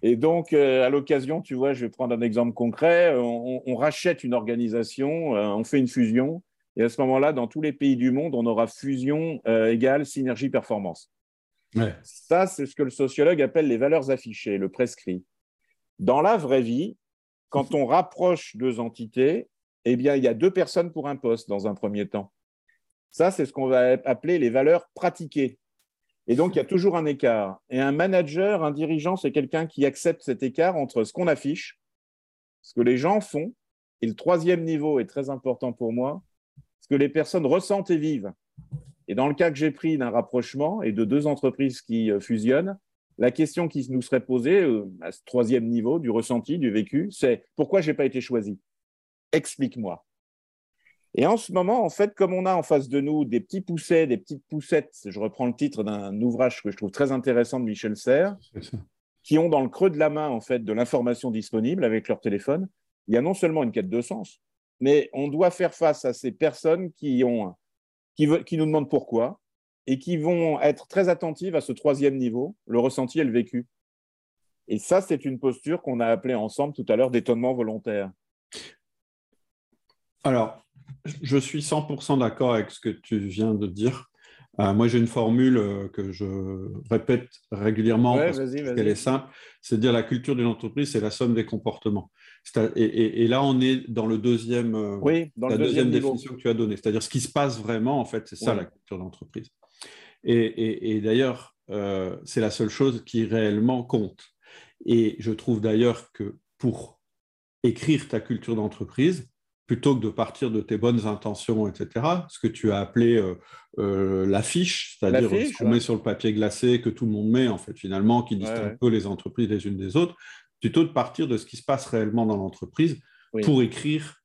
Et donc, à l'occasion, tu vois, je vais prendre un exemple concret. on rachète une organisation, on fait une fusion et à ce moment-là, dans tous les pays du monde, on aura fusion euh, égale synergie performance. Ça, c'est ce que le sociologue appelle les valeurs affichées, le prescrit. Dans la vraie vie, quand on rapproche deux entités, eh bien, il y a deux personnes pour un poste dans un premier temps. Ça, c'est ce qu'on va appeler les valeurs pratiquées. Et donc, il y a toujours un écart. Et un manager, un dirigeant, c'est quelqu'un qui accepte cet écart entre ce qu'on affiche, ce que les gens font, et le troisième niveau est très important pour moi, ce que les personnes ressentent et vivent. Et dans le cas que j'ai pris d'un rapprochement et de deux entreprises qui euh, fusionnent, la question qui nous serait posée euh, à ce troisième niveau du ressenti, du vécu, c'est pourquoi je n'ai pas été choisi? Explique-moi. Et en ce moment, en fait, comme on a en face de nous des petits poussets, des petites poussettes, je reprends le titre d'un ouvrage que je trouve très intéressant de Michel Serres, qui ont dans le creux de la main, en fait, de l'information disponible avec leur téléphone, il y a non seulement une quête de sens, mais on doit faire face à ces personnes qui, ont, qui, nous demandent pourquoi et qui vont être très attentives à ce troisième niveau, le ressenti et le vécu. Et ça, c'est une posture qu'on a appelée ensemble tout à l'heure d'étonnement volontaire. Alors, je suis 100% d'accord avec ce que tu viens de dire. Euh, moi, j'ai une formule euh, que je répète régulièrement parce qu'elle est simple. C'est de dire la culture d'une entreprise, c'est la somme des comportements. Et, là, on est dans le deuxième, euh, oui, dans la deuxième, définition que tu as donnée. C'est-à-dire ce qui se passe vraiment, en fait, c'est ça la culture d'entreprise. Et, d'ailleurs, c'est la seule chose qui réellement compte. Et je trouve d'ailleurs que pour écrire ta culture d'entreprise, plutôt que de partir de tes bonnes intentions, etc., ce que tu as appelé euh, euh, l'affiche, c'est-à-dire ce qu'on met sur le papier glacé, que tout le monde met, en fait, finalement, qui distingue un peu les entreprises les unes des autres, plutôt de partir de ce qui se passe réellement dans l'entreprise pour écrire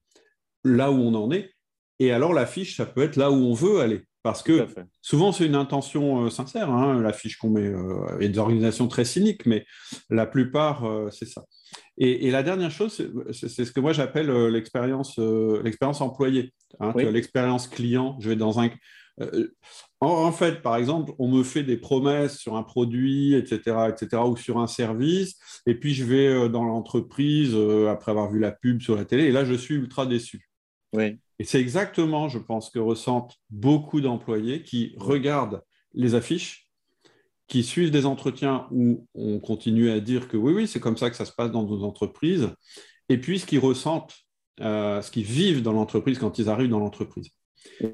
là où on en est. Et alors, l'affiche, ça peut être là où on veut aller. Parce que souvent, c'est une intention euh, sincère, hein, l'affiche qu'on met. Il y a des organisations très cyniques, mais la plupart, c'est ça. Et, la dernière chose, c'est ce que moi j'appelle euh, l'expérience euh, l'expérience employée, hein, l'expérience client. Je vais dans un. Euh, en, fait, par exemple, on me fait des promesses sur un produit, etc., etc., ou sur un service, et puis je vais dans l'entreprise après avoir vu la pub sur la télé, et là je suis ultra déçu. Oui. Et c'est exactement, je pense, que ressentent beaucoup d'employés qui regardent les affiches qui suivent des entretiens où on continue à dire que oui, oui, c'est comme ça que ça se passe dans nos entreprises, et puis ce qu'ils ressentent, euh, ce qu'ils vivent dans l'entreprise quand ils arrivent dans l'entreprise.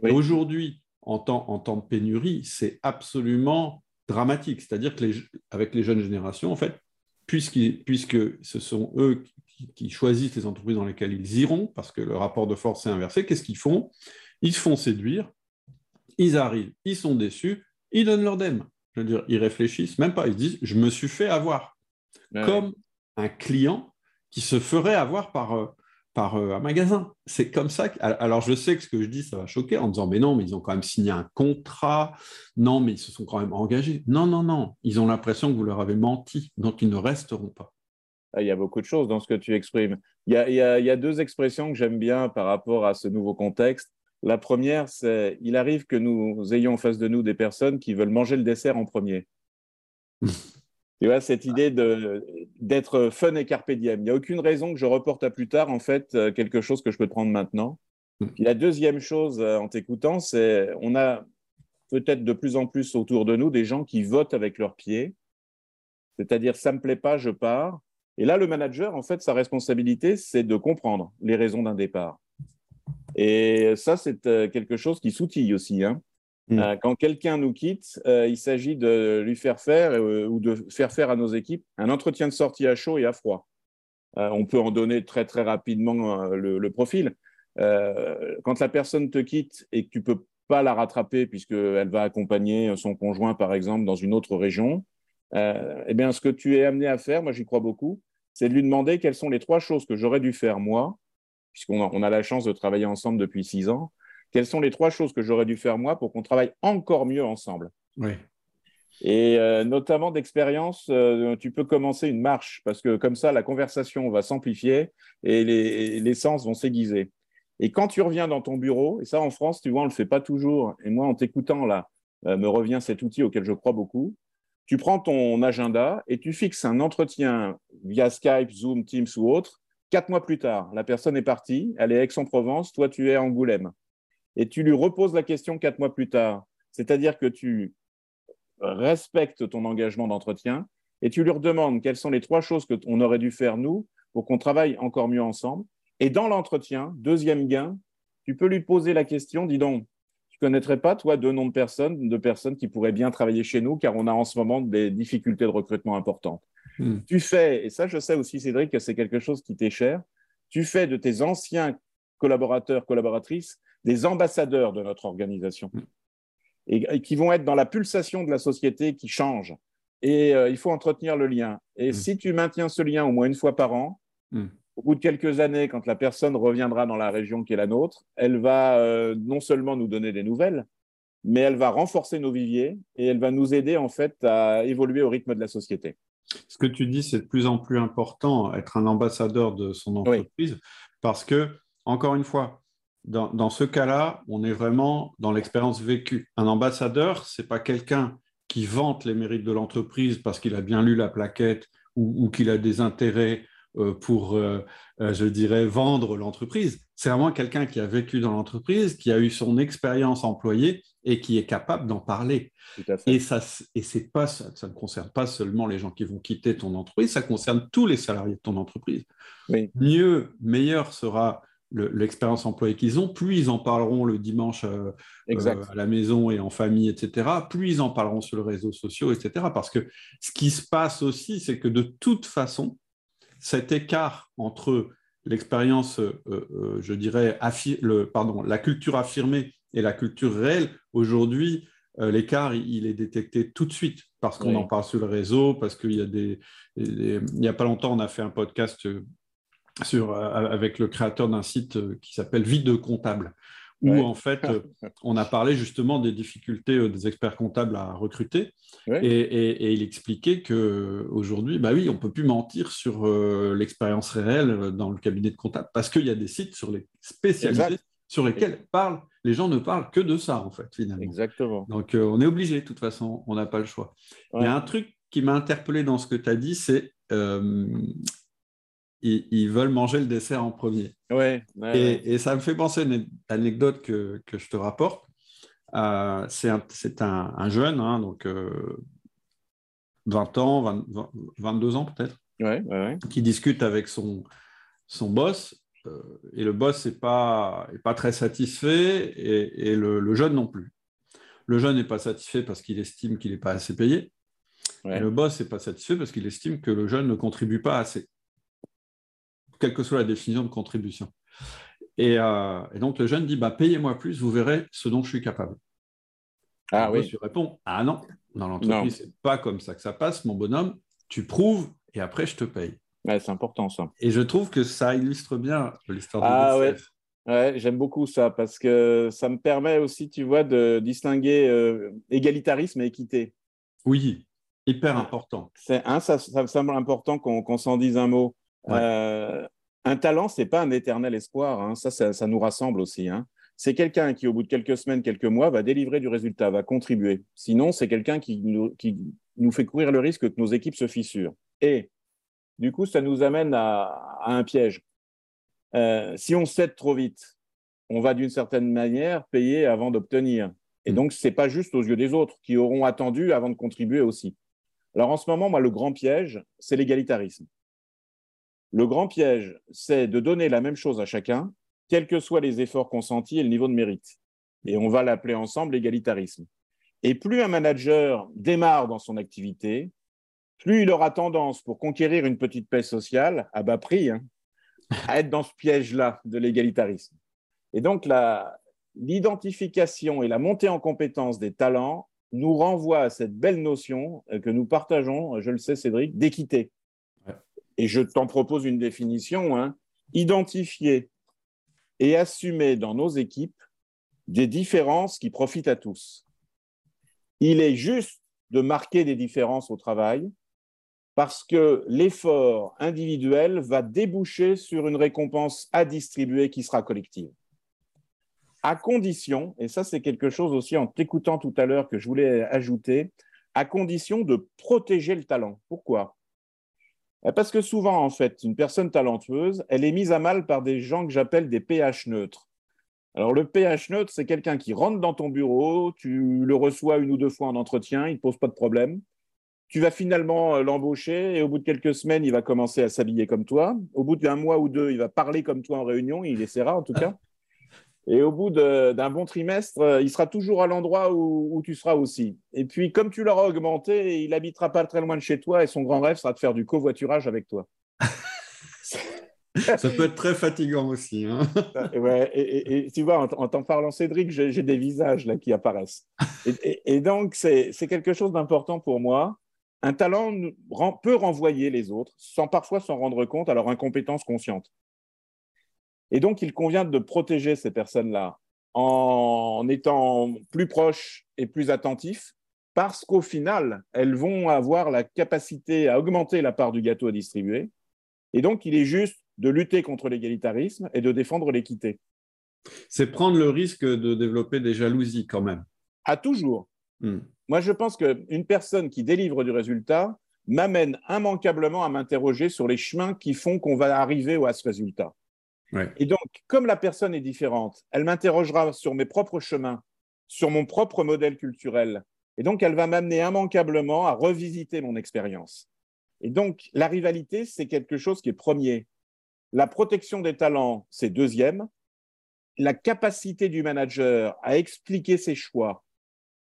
Aujourd'hui, en temps, en temps de pénurie, c'est absolument dramatique. C'est-à-dire que les, avec les jeunes générations, en fait, puisque ce sont eux qui, qui, choisissent les entreprises dans lesquelles ils iront, parce que le rapport de force est inversé, qu'est-ce qu'ils font? Ils se font séduire, ils arrivent, ils sont déçus, ils donnent leur dème. Je veux dire, ils réfléchissent même pas. Ils disent, je me suis fait avoir. Comme un client qui se ferait avoir par, euh, par euh, un magasin. C'est comme ça. Alors, je sais que ce que je dis, ça va choquer en disant, mais non, mais ils ont quand même signé un contrat. Non, mais ils se sont quand même engagés. Non, non, non. Ils ont l'impression que vous leur avez menti. Donc, ils ne resteront pas. Ah, il y a beaucoup de choses dans ce que tu exprimes. Il y a, il y a, il y a deux expressions que j'aime bien par rapport à ce nouveau contexte. La première, c'est il arrive que nous ayons en face de nous des personnes qui veulent manger le dessert en premier. [laughs] tu vois, cette idée d'être fun et carpe diem. Il n'y a aucune raison que je reporte à plus tard, en fait, euh, quelque chose que je peux prendre maintenant. la deuxième chose euh, en t'écoutant, c'est on a peut-être de plus en plus autour de nous des gens qui votent avec leurs pieds. C'est-à-dire, ça ne me plaît pas, je pars. Et là, le manager, en fait, sa responsabilité, c'est de comprendre les raisons d'un départ. Et ça, c'est euh, quelque chose qui soutille aussi. Hein. Mm. Euh, quand quelqu'un nous quitte, euh, il s'agit de lui faire faire ou de faire faire à nos équipes un entretien de sortie à chaud et à froid. on peut en donner très très rapidement le, profil. quand la personne te quitte et que tu peux pas la rattraper puisqu'elle va accompagner son conjoint, par exemple, dans une autre région, eh bien, ce que tu es amené à faire, moi j'y crois beaucoup, c'est de lui demander quelles sont les trois choses que j'aurais dû faire moi puisqu'on a, la chance de travailler ensemble depuis six ans, quelles sont les trois choses que j'aurais dû faire moi pour qu'on travaille encore mieux ensemble? Oui. Et euh, notamment d'expérience, euh, tu peux commencer une marche parce que comme ça, la conversation va s'amplifier et les, sens vont s'aiguiser. Et quand tu reviens dans ton bureau, et ça en France, tu vois, on ne le fait pas toujours, et moi en t'écoutant là, euh, me revient cet outil auquel je crois beaucoup, tu prends ton agenda et tu fixes un entretien via Skype, Zoom, Teams ou autre Quatre mois plus tard, la personne est partie, elle est à Aix-en-Provence, toi tu es à Angoulême. Et tu lui reposes la question quatre mois plus tard. C'est-à-dire que tu respectes ton engagement d'entretien et tu lui redemandes quelles sont les trois choses qu'on aurait dû faire nous pour qu'on travaille encore mieux ensemble. Et dans l'entretien, deuxième gain, tu peux lui poser la question, dis donc, tu connaîtrais pas, toi, deux noms de personnes, de personnes qui pourraient bien travailler chez nous, car on a en ce moment des difficultés de recrutement importantes. Hmm. Tu fais, et ça je sais aussi Cédric que c'est quelque chose qui t'est cher, tu fais de tes anciens collaborateurs, collaboratrices, des ambassadeurs de notre organisation. Hmm. Et, qui vont être dans la pulsation de la société qui change. Et euh, il faut entretenir le lien. Et hmm. si tu maintiens ce lien au moins une fois par an, au bout de quelques années, quand la personne reviendra dans la région qui est la nôtre, elle va euh, non seulement nous donner des nouvelles, mais elle va renforcer nos viviers et elle va nous aider en fait à évoluer au rythme de la société. Ce que tu dis, c'est de plus en plus important, être un ambassadeur de son entreprise, parce que, encore une fois, dans, ce cas-là, on est vraiment dans l'expérience vécue. Un ambassadeur, ce n'est pas quelqu'un qui vante les mérites de l'entreprise parce qu'il a bien lu la plaquette ou qu'il a des intérêts euh, pour, euh, euh, je dirais, vendre l'entreprise. C'est vraiment quelqu'un qui a vécu dans l'entreprise, qui a eu son expérience employée et qui est capable d'en parler. Et, ça, et c'est pas, ça, ne concerne pas seulement les gens qui vont quitter ton entreprise, ça concerne tous les salariés de ton entreprise. Mieux, meilleur sera l'expérience employée qu'ils ont, plus ils en parleront le dimanche à la maison et en famille, etc., plus ils en parleront sur les réseaux sociaux, etc. Parce que ce qui se passe aussi, c'est que de toute façon, cet écart entre l'expérience, je dirais, le, pardon, la culture affirmée et la culture réelle, aujourd'hui, l'écart, il est détecté tout de suite parce qu'on en parle sur le réseau, parce qu'il y a des, Il n'y a pas longtemps, on a fait un podcast sur, avec le créateur d'un site qui s'appelle Vide comptable où en fait, euh, [laughs] on a parlé justement des difficultés euh, des experts comptables à recruter. Et, il expliquait qu'aujourd'hui, bah oui, on ne peut plus mentir sur euh, l'expérience réelle dans le cabinet de comptable parce qu'il y a des sites sur les spécialisés sur lesquels parlent, les gens ne parlent que de ça, en fait, finalement. Exactement. Donc, on est obligé, de toute façon, on n'a pas le choix. Il y a un truc qui m'a interpellé dans ce que tu as dit, c'est ils, veulent manger le dessert en premier. Ouais, et, ça me fait penser à une anecdote que, que je te rapporte. Euh, c'est un, un, jeune, hein, donc 20 euh, ans, 22 ans peut-être, qui discute avec son, son boss. Euh, et le boss n'est pas, est pas très satisfait et, le, le, jeune non plus. Le jeune n'est pas satisfait parce qu'il estime qu'il n'est pas assez payé. Et le boss n'est pas satisfait parce qu'il estime que le jeune ne contribue pas assez quelle que soit la définition de contribution. Euh, et, donc le jeune dit bah, payez-moi plus, vous verrez ce dont je suis capable. Ah oui. Je réponds ah non, dans l'entreprise, c'est pas comme ça que ça passe, mon bonhomme. Tu prouves et après je te paye. c'est important ça. Et je trouve que ça illustre bien l'histoire de ah, ouais. Ouais, j'aime beaucoup ça parce que ça me permet aussi, tu vois, de distinguer euh, égalitarisme et équité. Oui, hyper important. C'est un, ça, ça, me semble important qu'on s'en dise un mot. Euh, un talent, c'est pas un éternel espoir. Hein. Ça, ça, nous rassemble aussi. Hein. C'est quelqu'un qui, au bout de quelques semaines, quelques mois, va délivrer du résultat, va contribuer. Sinon, c'est quelqu'un qui nous, qui nous fait courir le risque que nos équipes se fissurent. Et du coup, ça nous amène à, un piège. Euh, si on cède trop vite, on va d'une certaine manière payer avant d'obtenir. Et mm. donc, ce n'est pas juste aux yeux des autres qui auront attendu avant de contribuer aussi. Alors, en ce moment, moi, le grand piège, c'est l'égalitarisme. Le grand piège, c'est de donner la même chose à chacun, quels que soient les efforts consentis et le niveau de mérite. Et on va l'appeler ensemble l'égalitarisme. Et plus un manager démarre dans son activité, plus il aura tendance, pour conquérir une petite paix sociale, à bas prix, hein, à être dans ce piège-là de l'égalitarisme. Et donc, l'identification et la montée en compétence des talents nous renvoient à cette belle notion que nous partageons, je le sais Cédric, d'équité et je t'en propose une définition, hein, identifier et assumer dans nos équipes des différences qui profitent à tous. Il est juste de marquer des différences au travail parce que l'effort individuel va déboucher sur une récompense à distribuer qui sera collective. À condition, et ça c'est quelque chose aussi en t'écoutant tout à l'heure que je voulais ajouter, à condition de protéger le talent. Pourquoi? Parce que souvent, en fait, une personne talentueuse, elle est mise à mal par des gens que j'appelle des pH neutres. Alors, le pH neutre, c'est quelqu'un qui rentre dans ton bureau, tu le reçois une ou deux fois en entretien, il ne pose pas de problème. Tu vas finalement euh, l'embaucher et au bout de quelques semaines, il va commencer à s'habiller comme toi. Au bout d'un mois ou deux, il va parler comme toi en réunion, il essaiera en tout cas. Et au bout d'un bon trimestre, euh, il sera toujours à l'endroit où, tu seras aussi. Et puis, comme tu l'auras augmenté, il habitera pas très loin de chez toi et son grand rêve sera de faire du covoiturage avec toi. [laughs] Ça peut être très fatigant aussi. Hein. [laughs] ouais, et, tu vois, en, t'en parlant, Cédric, j'ai des visages là qui apparaissent. Et, donc, c'est quelque chose d'important pour moi. Un talent peut renvoyer les autres sans parfois s'en rendre compte à leur incompétence consciente. Et donc, il convient de protéger ces personnes-là en étant plus proches et plus attentifs, parce qu'au final, elles vont avoir la capacité à augmenter la part du gâteau à distribuer. Et donc, il est juste de lutter contre l'égalitarisme et de défendre l'équité. C'est prendre le risque de développer des jalousies quand même. À toujours. Hmm. Moi, je pense qu'une personne qui délivre du résultat m'amène immanquablement à m'interroger sur les chemins qui font qu'on va arriver à ce résultat. Et donc, comme la personne est différente, elle m'interrogera sur mes propres chemins, sur mon propre modèle culturel. Et donc, elle va m'amener immanquablement à revisiter mon expérience. Et donc, la rivalité, c'est quelque chose qui est premier. La protection des talents, c'est deuxième. La capacité du manager à expliquer ses choix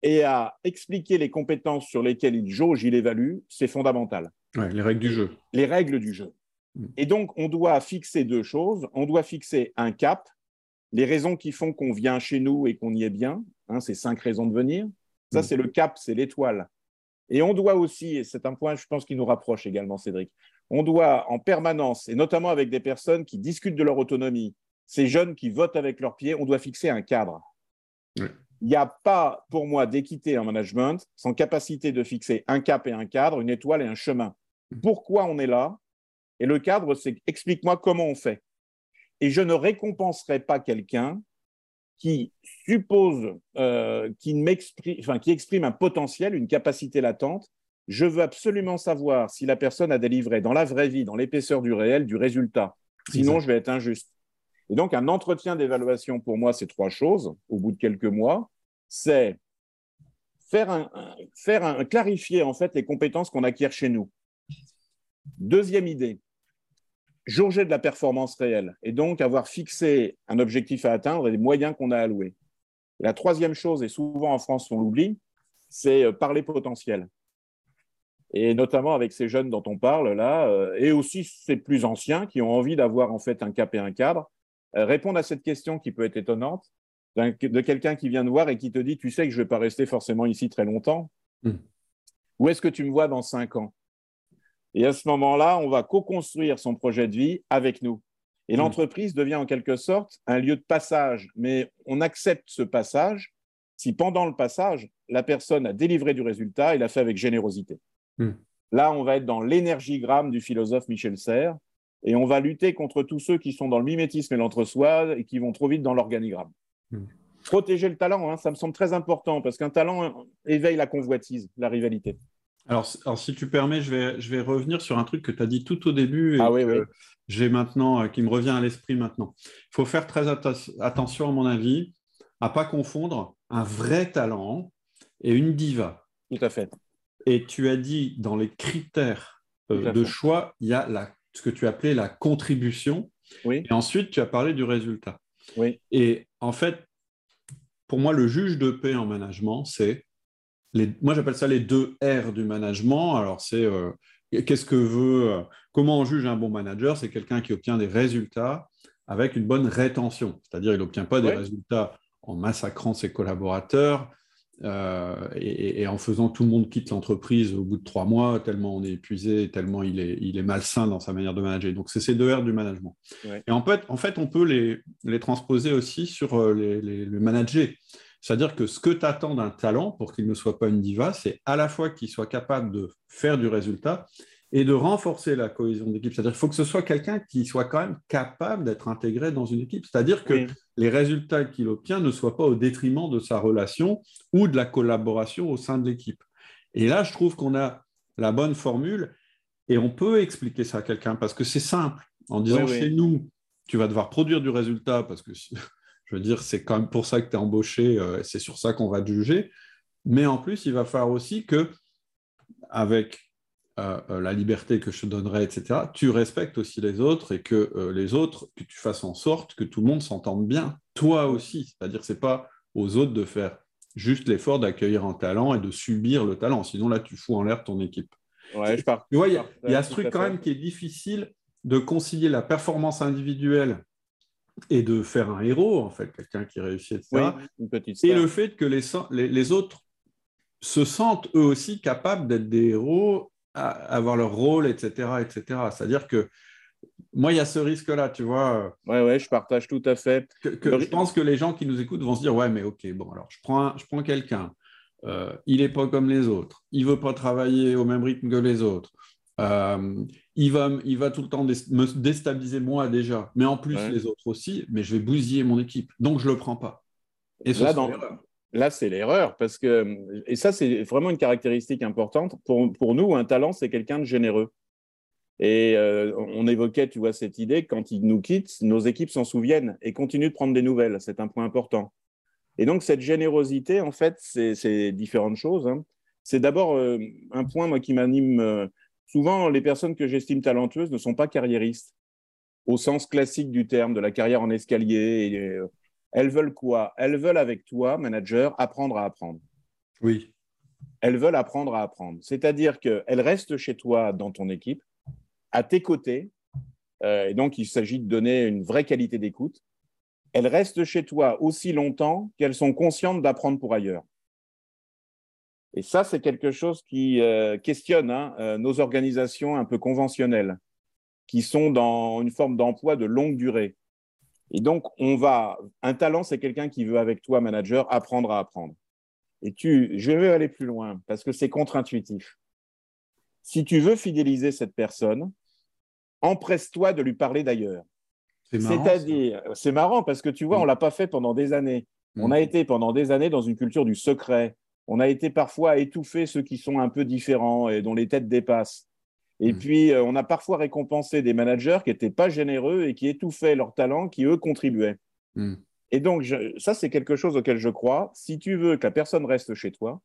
et à expliquer les compétences sur lesquelles il jauge, il évalue, c'est fondamental. les règles du jeu. Les règles du jeu. Mm. Et donc, on doit fixer deux choses. On doit fixer un cap, les raisons qui font qu'on vient chez nous et qu'on y est bien. Hein, c'est cinq raisons de venir. Ça, mm. c'est le cap, c'est l'étoile. Et on doit aussi, et c'est un point, je pense, qui nous rapproche également, Cédric, on doit en permanence, et notamment avec des personnes qui discutent de leur autonomie, ces jeunes qui votent avec leurs pieds, on doit fixer un cadre. Il n'y a pas, pour moi, d'équité en management sans capacité de fixer un cap et un cadre, une étoile et un chemin. Mm. Pourquoi on est là? Et le cadre, c'est explique-moi comment on fait. Et je ne récompenserai pas quelqu'un qui suppose, euh, qui, enfin, qui exprime un potentiel, une capacité latente. Je veux absolument savoir si la personne a délivré dans la vraie vie, dans l'épaisseur du réel, du résultat. Sinon, je vais être injuste. Et donc, un entretien d'évaluation, pour moi, c'est trois choses, au bout de quelques mois. C'est faire, un, faire un, clarifier, en fait, les compétences qu'on acquiert chez nous. Deuxième idée, jauger de la performance réelle et donc avoir fixé un objectif à atteindre et les moyens qu'on a alloués. la troisième chose, et souvent en France on l'oublie, c'est euh, parler potentiel. Et notamment avec ces jeunes dont on parle là, euh, et aussi ces plus anciens qui ont envie d'avoir en fait un cap et un cadre, euh, répondre à cette question qui peut être étonnante de quelqu'un qui vient de voir et qui te dit, tu sais que je ne vais pas rester forcément ici très longtemps. Hmm. Où est-ce que tu me vois dans cinq ans? Et à ce moment-là, on va co-construire son projet de vie avec nous. Et hmm. l'entreprise devient en quelque sorte un lieu de passage, mais on accepte ce passage si pendant le passage, la personne a délivré du résultat et l'a fait avec générosité. Hmm. Là, on va être dans l'énergigramme du philosophe Michel Serres et on va lutter contre tous ceux qui sont dans le mimétisme et l'entre-soi et qui vont trop vite dans l'organigramme. Hmm. Protéger le talent, hein, ça me semble très important parce qu'un talent éveille la convoitise, la rivalité. Alors, si tu permets, je vais, je vais revenir sur un truc que tu as dit tout au début et ah, oui, j'ai maintenant, euh, qui me revient à l'esprit maintenant. Il faut faire très attention, à mon avis, à pas confondre un vrai talent et une diva. Tout à fait. Et tu as dit, dans les critères euh, de choix, il y a la, ce que tu appelais la contribution. Oui. Et ensuite, tu as parlé du résultat. Oui. Et en fait, pour moi, le juge de paix en management, c'est moi j'appelle ça les deux R du management. Alors c'est euh, qu'est-ce que veut, euh, comment on juge un bon manager? C'est quelqu'un qui obtient des résultats avec une bonne rétention, c'est-à-dire il n'obtient pas des résultats en massacrant ses collaborateurs euh, et, en faisant tout le monde quitte l'entreprise au bout de trois mois, tellement on est épuisé, tellement il est, il est malsain dans sa manière de manager. Donc c'est ces deux R du management. Et en fait, en fait, on peut les, les transposer aussi sur les, les, les managers. C'est-à-dire que ce que tu attends d'un talent pour qu'il ne soit pas une diva, c'est à la fois qu'il soit capable de faire du résultat et de renforcer la cohésion d'équipe. C'est-à-dire qu'il faut que ce soit quelqu'un qui soit quand même capable d'être intégré dans une équipe. C'est-à-dire que les résultats qu'il obtient ne soient pas au détriment de sa relation ou de la collaboration au sein de l'équipe. Et là, je trouve qu'on a la bonne formule et on peut expliquer ça à quelqu'un parce que c'est simple. En disant chez nous, tu vas devoir produire du résultat parce que je veux dire, c'est quand même pour ça que tu es embauché, euh, c'est sur ça qu'on va te juger. Mais en plus, il va falloir aussi que, avec euh, euh, la liberté que je te donnerai, etc., tu respectes aussi les autres et que les autres, que tu fasses en sorte que tout le monde s'entende bien. Toi aussi. C'est-à-dire que ce n'est pas aux autres de faire juste l'effort d'accueillir un talent et de subir le talent. Sinon, là, tu fous en l'air ton équipe. Ouais, je pars. Tu vois, il y a, ce truc quand même qui est difficile de concilier la performance individuelle et de faire un héros, en fait, quelqu'un qui réussit, etc. et le fait que les, les, autres se sentent eux aussi capables d'être des héros, à avoir leur rôle, etc. etc. C'est-à-dire que moi, il y a ce risque-là, tu vois. Oui, ouais, je partage tout à fait. Que, Je pense que les gens qui nous écoutent vont se dire, ouais, mais ok, bon, alors je prends, je prends quelqu'un, euh, il n'est pas comme les autres, il ne veut pas travailler au même rythme que les autres, euh, il, va, il va tout le temps me déstabiliser moi déjà, mais en plus les autres aussi, mais je vais bousiller mon équipe. Donc je ne le prends pas. Et là, là c'est l'erreur, parce que, et ça c'est vraiment une caractéristique importante. Pour, pour nous, un talent, c'est quelqu'un de généreux. Et euh, on évoquait, tu vois, cette idée, quand il nous quitte, nos équipes s'en souviennent et continuent de prendre des nouvelles. C'est un point important. Et donc, cette générosité, en fait, c'est différentes choses. Hein. C'est d'abord euh, un point, moi, qui m'anime souvent, les personnes que j'estime talentueuses ne sont pas carriéristes, au sens classique du terme, de la carrière en escalier. Euh, elles veulent quoi? Elles veulent, avec toi, manager, apprendre à apprendre. Oui. Elles veulent apprendre à apprendre. C'est-à-dire qu'elles restent chez toi dans ton équipe, à tes côtés, et donc il s'agit de donner une vraie qualité d'écoute, elles restent chez toi aussi longtemps qu'elles sont conscientes d'apprendre pour ailleurs. Et ça, c'est quelque chose qui questionne hein, nos organisations un peu conventionnelles, qui sont dans une forme d'emploi de longue durée. Et donc, on va. Un talent, c'est quelqu'un qui veut, avec toi, manager, apprendre à apprendre. Et tu, je vais aller plus loin parce que c'est contre-intuitif. Si tu veux fidéliser cette personne, empresse-toi de lui parler d'ailleurs. C'est-à-dire, c'est marrant parce que tu vois, on l'a pas fait pendant des années. On a été pendant des années dans une culture du secret. On a été parfois à étouffer ceux qui sont un peu différents et dont les têtes dépassent. Et mm. puis, euh, on a parfois récompensé des managers qui n'étaient pas généreux et qui étouffaient leurs talents, qui eux contribuaient. Mm. Et donc, ça, c'est quelque chose auquel je crois. Si tu veux que la personne reste chez toi,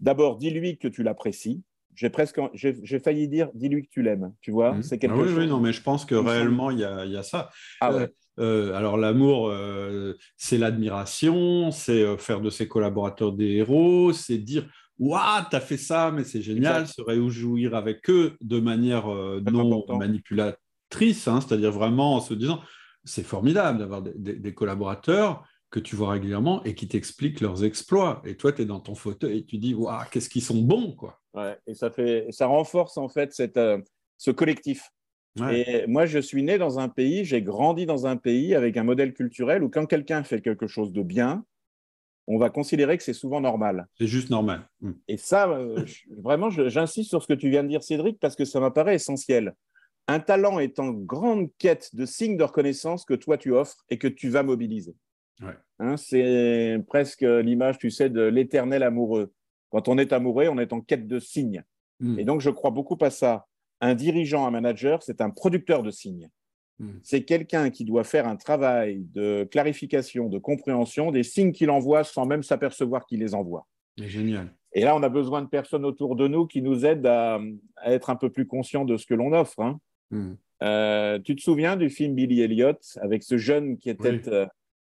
d'abord, dis-lui que tu l'apprécies. J'ai presque, j'ai failli dire, dis-lui que tu l'aimes. Tu vois, mm. c'est quelque ah oui, chose. Oui, non, mais je pense que réellement, il y a, y a, ça. Ah euh, euh, alors l'amour, c'est l'admiration, c'est faire de ses collaborateurs des héros, c'est dire Waouh, t'as fait ça, mais c'est génial, se réjouir avec eux de manière euh, non manipulatrice, hein, c'est-à-dire vraiment en se disant c'est formidable d'avoir des, collaborateurs que tu vois régulièrement et qui t'expliquent leurs exploits. Et toi, tu es dans ton fauteuil et tu dis waouh, qu'est-ce qu'ils sont bons, quoi. Ouais, et ça, fait, ça renforce en fait cette, euh, ce collectif. Et moi, je suis né dans un pays, j'ai grandi dans un pays avec un modèle culturel où quand quelqu'un fait quelque chose de bien, on va considérer que c'est souvent normal. C'est juste normal. Hmm. Et ça, euh, vraiment, j'insiste sur ce que tu viens de dire, Cédric, parce que ça m'apparaît essentiel. Un talent est en grande quête de signes de reconnaissance que toi tu offres et que tu vas mobiliser. Hein, c'est presque l'image, tu sais, de l'éternel amoureux. Quand on est amoureux, on est en quête de signes. Hmm. Et donc, je crois beaucoup à ça. Un dirigeant, un manager, c'est un producteur de signes. Hmm. C'est quelqu'un qui doit faire un travail de clarification, de compréhension des signes qu'il envoie sans même s'apercevoir qu'il les envoie. C'est génial. Et là, on a besoin de personnes autour de nous qui nous aident à, être un peu plus conscients de ce que l'on offre. Hein. Hmm. Euh, tu te souviens du film Billy Elliot avec ce jeune qui était. Euh,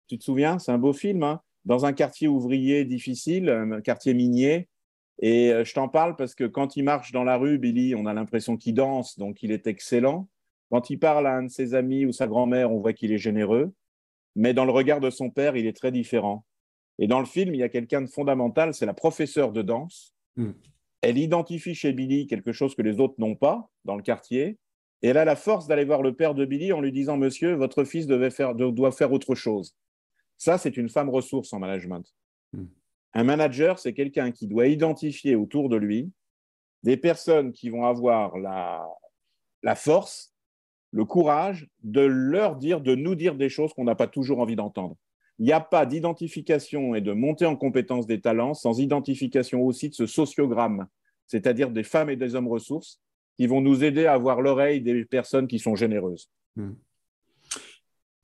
tu te souviens? C'est un beau film. Hein, dans un quartier ouvrier difficile, un quartier minier. Et euh, je t'en parle parce que quand il marche dans la rue, Billy, on a l'impression qu'il danse, donc il est excellent. Quand il parle à un de ses amis ou sa grand-mère, on voit qu'il est généreux, mais dans le regard de son père, il est très différent. Et dans le film, il y a quelqu'un de fondamental, c'est la professeure de danse. Hmm. Elle identifie chez Billy quelque chose que les autres n'ont pas dans le quartier, et elle a la force d'aller voir le père de Billy en lui disant Monsieur, votre fils faire, doit faire autre chose. Ça, c'est une femme ressource en management. Un manager, c'est quelqu'un qui doit identifier autour de lui des personnes qui vont avoir la, la force le courage de leur dire, de nous dire des choses qu'on n'a pas toujours envie d'entendre. Il n'y a pas d'identification et de montée en compétence des talents sans identification aussi de ce sociogramme, c'est-à-dire des femmes et des hommes ressources qui vont nous aider à avoir l'oreille des personnes qui sont généreuses. Hmm.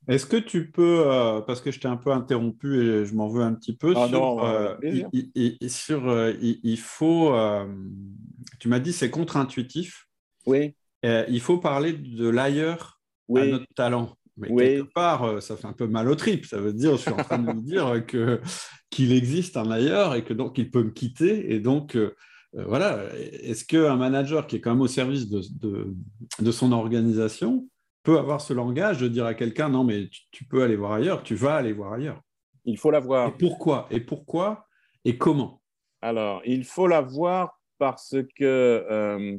Est-ce que tu peux, euh, parce que je t'ai un peu interrompu et je m'en veux un petit peu, ah sur, euh, sur euh, il, faut, tu m'as dit c'est contre-intuitif. Oui. Il faut parler de l'ailleurs à notre talent. Mais quelque part, ça fait un peu mal au trip. Ça veut dire, je suis en train de me dire que qu'il existe un ailleurs et que donc il peut me quitter. Et donc, voilà, est-ce qu'un manager qui est quand même au service de, de, son organisation peut avoir ce langage de dire à quelqu'un non, mais tu, peux aller voir ailleurs, tu vas aller voir ailleurs Il faut l'avoir. Et pourquoi? Et pourquoi? Et comment? Alors, il faut l'avoir parce que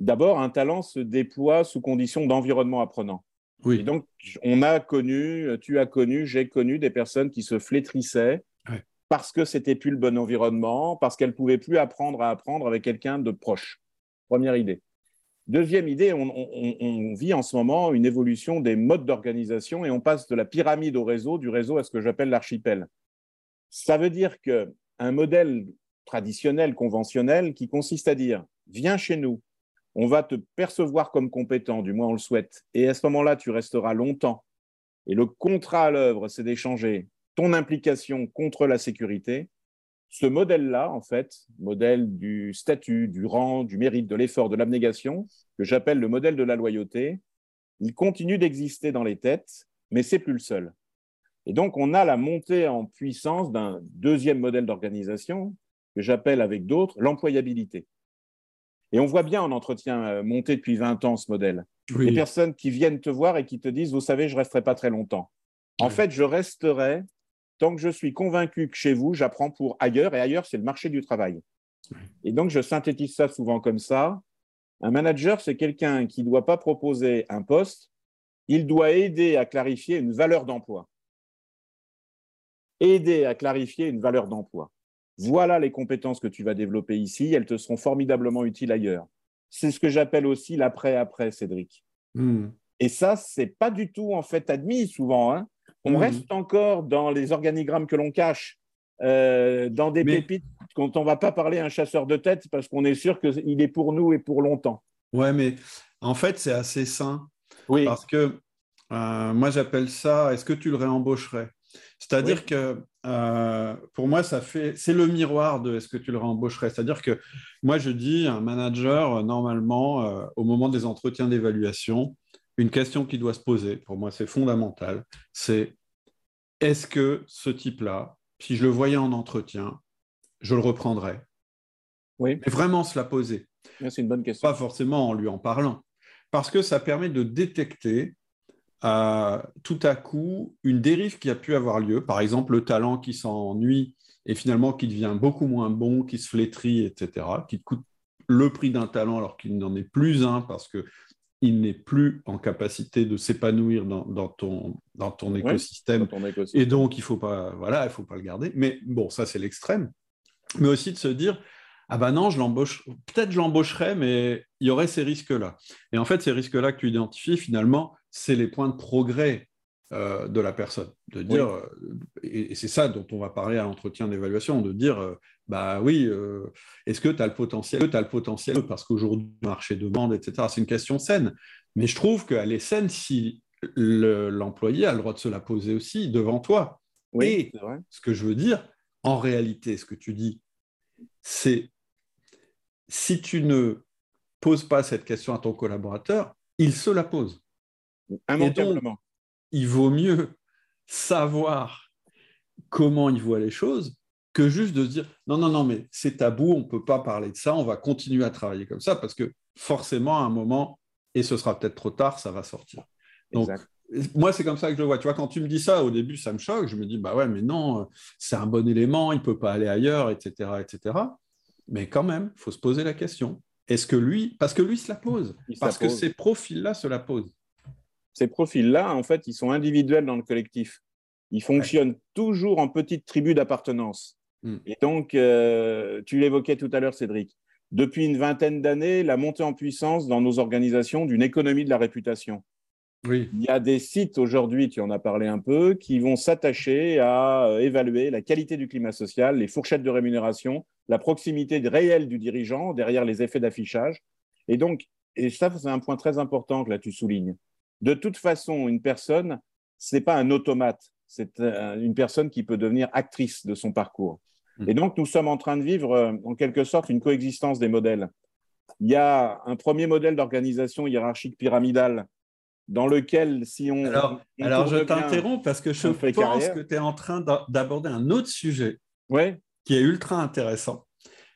D'abord, un talent se déploie sous condition d'environnement apprenant. Oui. Et donc, on a connu, tu as connu, j'ai connu des personnes qui se flétrissaient parce que c'était plus le bon environnement, parce qu'elles pouvaient plus apprendre à apprendre avec quelqu'un de proche. Première idée. Deuxième idée, on, vit en ce moment une évolution des modes d'organisation et on passe de la pyramide au réseau, du réseau à ce que j'appelle l'archipel. Ça veut dire que un modèle traditionnel, conventionnel, qui consiste à dire viens chez nous, on va te percevoir comme compétent, du moins on le souhaite. Et à ce moment-là, tu resteras longtemps. Et le contrat à l'œuvre, c'est d'échanger ton implication contre la sécurité. Ce modèle-là, en fait, modèle du statut, du rang, du mérite, de l'effort, de l'abnégation, que j'appelle le modèle de la loyauté, il continue d'exister dans les têtes, mais c'est plus le seul. Et donc, on a la montée en puissance d'un deuxième modèle d'organisation que j'appelle avec d'autres l'employabilité. Et on voit bien en entretien euh, monté depuis 20 ans ce modèle. Les personnes qui viennent te voir et qui te disent, vous savez, je ne resterai pas très longtemps. En fait, je resterai tant que je suis convaincu que chez vous, j'apprends pour ailleurs, et ailleurs, c'est le marché du travail. Et donc, je synthétise ça souvent comme ça. Un manager, c'est quelqu'un qui ne doit pas proposer un poste, il doit aider à clarifier une valeur d'emploi. Aider à clarifier une valeur d'emploi. Voilà les compétences que tu vas développer ici, elles te seront formidablement utiles ailleurs. C'est ce que j'appelle aussi l'après-après, Cédric. Hmm. Et ça, c'est pas du tout en fait admis souvent. Hein. On hmm. reste encore dans les organigrammes que l'on cache, euh, dans des pépites quand on va pas parler à un chasseur de tête parce qu'on est sûr qu'il est pour nous et pour longtemps. Ouais, mais en fait, c'est assez sain. Oui. Parce que euh, moi, j'appelle ça est-ce que tu le réembaucherais? C'est-à-dire que euh, pour moi, ça fait, c'est le miroir de est-ce que tu le réembaucherais? C'est-à-dire que moi, je dis un manager, normalement, euh, au moment des entretiens d'évaluation, une question qui doit se poser, pour moi, c'est fondamental, c'est est-ce que ce type-là, si je le voyais en entretien, je le reprendrais? Oui. Mais vraiment se la poser. C'est une bonne question. Pas forcément en lui en parlant. Parce que ça permet de détecter tout à coup une dérive qui a pu avoir lieu, par exemple le talent qui s'ennuie et finalement qui devient beaucoup moins bon, qui se flétrit, etc., qui coûte le prix d'un talent alors qu'il n'en est plus un parce qu'il n'est plus en capacité de s'épanouir dans, ton, dans ton écosystème. Et donc, il ne faut, pas, voilà, il faut pas le garder. Mais bon, ça, c'est l'extrême. Mais aussi de se dire, ah ben non, je l'embauche, peut-être je l'embaucherai, mais il y aurait ces risques-là. Et en fait, ces risques-là que tu identifies, finalement, c'est les points de progrès euh, de la personne. De dire, euh, et, c'est ça dont on va parler à l'entretien d'évaluation, de dire, euh, bah oui, est-ce que tu as le potentiel as le potentiel parce qu'aujourd'hui, le marché demande, etc. C'est une question saine. Mais je trouve qu'elle est saine si l'employé a le droit de se la poser aussi devant toi. Oui, ce que je veux dire, en réalité, ce que tu dis, c'est si tu ne poses pas cette question à ton collaborateur, il se la pose. Immanquablement. il vaut mieux savoir comment il voit les choses que juste de se dire non, non, non, mais c'est tabou, on ne peut pas parler de ça, on va continuer à travailler comme ça parce que forcément, à un moment, et ce sera peut-être trop tard, ça va sortir. Donc, moi, c'est comme ça que je le vois. Tu vois, quand tu me dis ça, au début, ça me choque. Je me dis, bah ouais, mais non, c'est un bon élément, il ne peut pas aller ailleurs, etc., etc. Mais quand même, il faut se poser la question. Est-ce que lui, parce que lui se la pose, parce que ces profils-là se la posent. Ces profils-là, en fait, ils sont individuels dans le collectif. Ils fonctionnent toujours en petite tribu d'appartenance. Hmm. Et donc, euh, tu l'évoquais tout à l'heure, Cédric, depuis une vingtaine d'années, la montée en puissance dans nos organisations d'une économie de la réputation. Oui. Il y a des sites aujourd'hui, tu en as parlé un peu, qui vont s'attacher à euh, évaluer la qualité du climat social, les fourchettes de rémunération, la proximité réelle du dirigeant derrière les effets d'affichage. Et donc, et ça, c'est un point très important que là tu soulignes. De toute façon, une personne, ce n'est pas un automate, c'est euh, une personne qui peut devenir actrice de son parcours. Mmh. Et donc, nous sommes en train de vivre, euh, en quelque sorte, une coexistence des modèles. Il y a un premier modèle d'organisation hiérarchique pyramidale dans lequel, si on. Alors, alors je t'interromps parce que je pense que tu es en train d'aborder un autre sujet qui est ultra intéressant,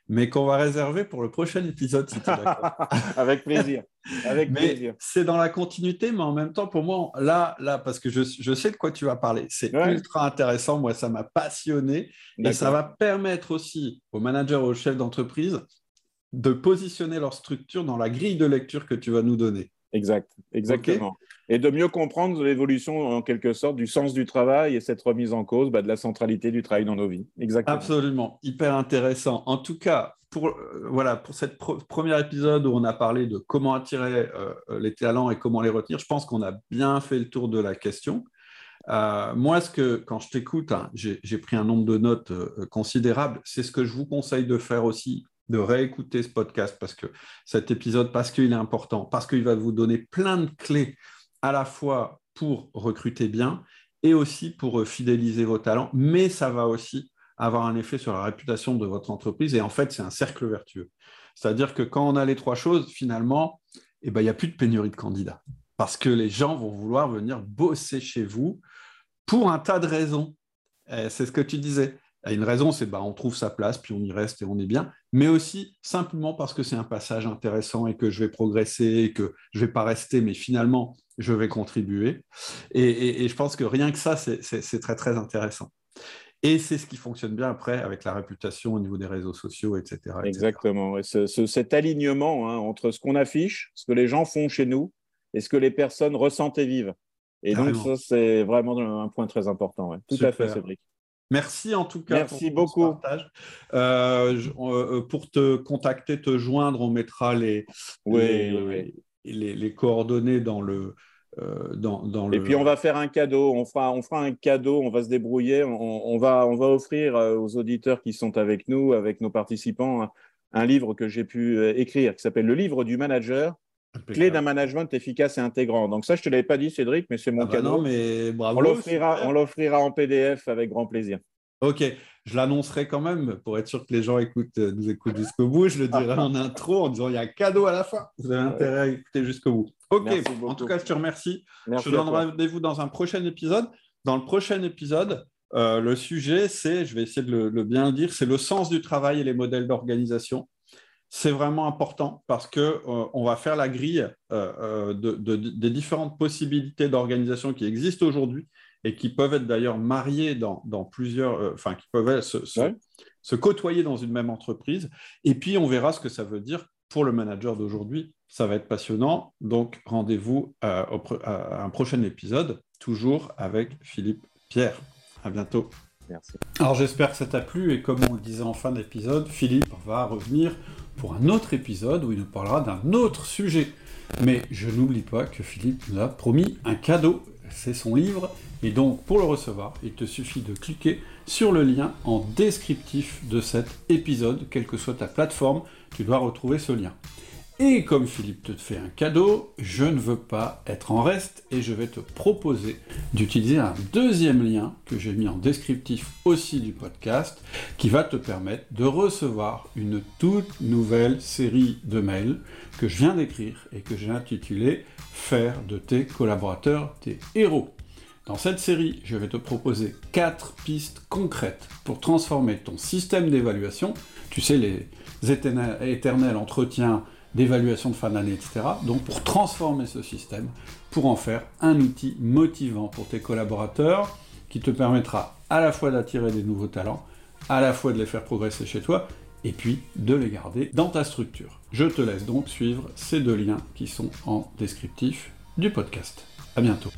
mais qu'on va réserver pour le prochain épisode, si tu es d'accord. [laughs] Avec plaisir. Avec mais c'est dans la continuité, mais en même temps, pour moi, là, là parce que je, je sais de quoi tu vas parler, c'est ultra intéressant. Moi, ça m'a passionné et ça va permettre aussi aux managers, aux chefs d'entreprise de positionner leur structure dans la grille de lecture que tu vas nous donner. Exact, exactement. Et de mieux comprendre l'évolution, en quelque sorte, du sens du travail et cette remise en cause bah, de la centralité du travail dans nos vies. Exactement. Absolument, hyper intéressant. En tout cas, pour, euh, voilà, pour cette premier épisode où on a parlé de comment attirer euh, les talents et comment les retenir, je pense qu'on a bien fait le tour de la question. Euh, moi, ce que, quand je t'écoute, hein, j'ai pris un nombre de notes considérable. C'est ce que je vous conseille de faire aussi de réécouter ce podcast parce que cet épisode, parce qu'il est important, parce qu'il va vous donner plein de clés à la fois pour recruter bien et aussi pour euh, fidéliser vos talents, mais ça va aussi avoir un effet sur la réputation de votre entreprise. Et en fait, c'est un cercle vertueux. C'est-à-dire que quand on a les trois choses, finalement, eh ben, il n'y a plus de pénurie de candidats. Parce que les gens vont vouloir venir bosser chez vous pour un tas de raisons. C'est ce que tu disais. Une raison, c'est bah, on trouve sa place, puis on y reste et on est bien, mais aussi simplement parce que c'est un passage intéressant et que je vais progresser, et que je ne vais pas rester, mais finalement, je vais contribuer. Et, je pense que rien que ça, c'est très, très intéressant. Et c'est ce qui fonctionne bien après avec la réputation au niveau des réseaux sociaux, etc. Exactement. cet alignement hein, entre ce qu'on affiche, ce que les gens font chez nous et ce que les personnes ressentent et vivent. Et donc, ça, c'est vraiment un point très important. Tout à fait, Cédric. Merci en tout cas. Merci beaucoup. partage. Euh, euh, pour te contacter, te joindre, on mettra les, les, coordonnées dans le, euh, dans, Et puis on va faire un cadeau, on fera, on fera un cadeau, on va se débrouiller, on, va, on va offrir aux auditeurs qui sont avec nous, avec nos participants, un livre que j'ai pu écrire qui s'appelle Le livre du manager, Clé d'un management efficace et intégrant. Donc ça, je ne te l'avais pas dit, Cédric, mais c'est mon ah bah cadeau. non, mais bravo. On l'offrira en PDF avec grand plaisir. Ok, je l'annoncerai quand même pour être sûr que les gens écoutent, euh, nous écoutent jusqu'au bout. Je le dirai en intro en disant il y a un cadeau à la fin. Vous avez intérêt à écouter jusqu'au bout. Ok, en tout cas, je te remercie. je te donne rendez-vous dans un prochain épisode. Dans le prochain épisode, euh, le sujet, c'est, je vais essayer de le, le bien le dire, c'est le sens du travail et les modèles d'organisation c'est vraiment important parce qu'on euh, va faire la grille euh, euh, des différentes possibilités d'organisation qui existent aujourd'hui et qui peuvent être d'ailleurs mariées dans, plusieurs, enfin qui peuvent se, côtoyer dans une même entreprise. Et puis on verra ce que ça veut dire pour le manager d'aujourd'hui. Ça va être passionnant. Donc rendez-vous à un prochain épisode, toujours avec Philippe Pierre. À bientôt. Merci. Alors j'espère que ça t'a plu et comme on le disait en fin d'épisode, Philippe va revenir pour un autre épisode où il nous parlera d'un autre sujet. Mais je n'oublie pas que Philippe nous a promis un cadeau, c'est son livre, et donc pour le recevoir, il te suffit de cliquer sur le lien en descriptif de cet épisode, quelle que soit ta plateforme, tu dois retrouver ce lien. Et comme Philippe te fait un cadeau, je ne veux pas être en reste et je vais te proposer d'utiliser un deuxième lien que j'ai mis en descriptif aussi du podcast qui va te permettre de recevoir une toute nouvelle série de mails que je viens d'écrire et que j'ai intitulé Faire de tes collaborateurs tes héros. Dans cette série, je vais te proposer quatre pistes concrètes pour transformer ton système d'évaluation. Tu sais, les éternels entretiens d'évaluation de fin d'année, etc. Donc pour transformer ce système, pour en faire un outil motivant pour tes collaborateurs qui te permettra à la fois d'attirer des nouveaux talents, à la fois de les faire progresser chez toi, et puis de les garder dans ta structure. Je te laisse donc suivre ces deux liens qui sont en descriptif du podcast. À bientôt.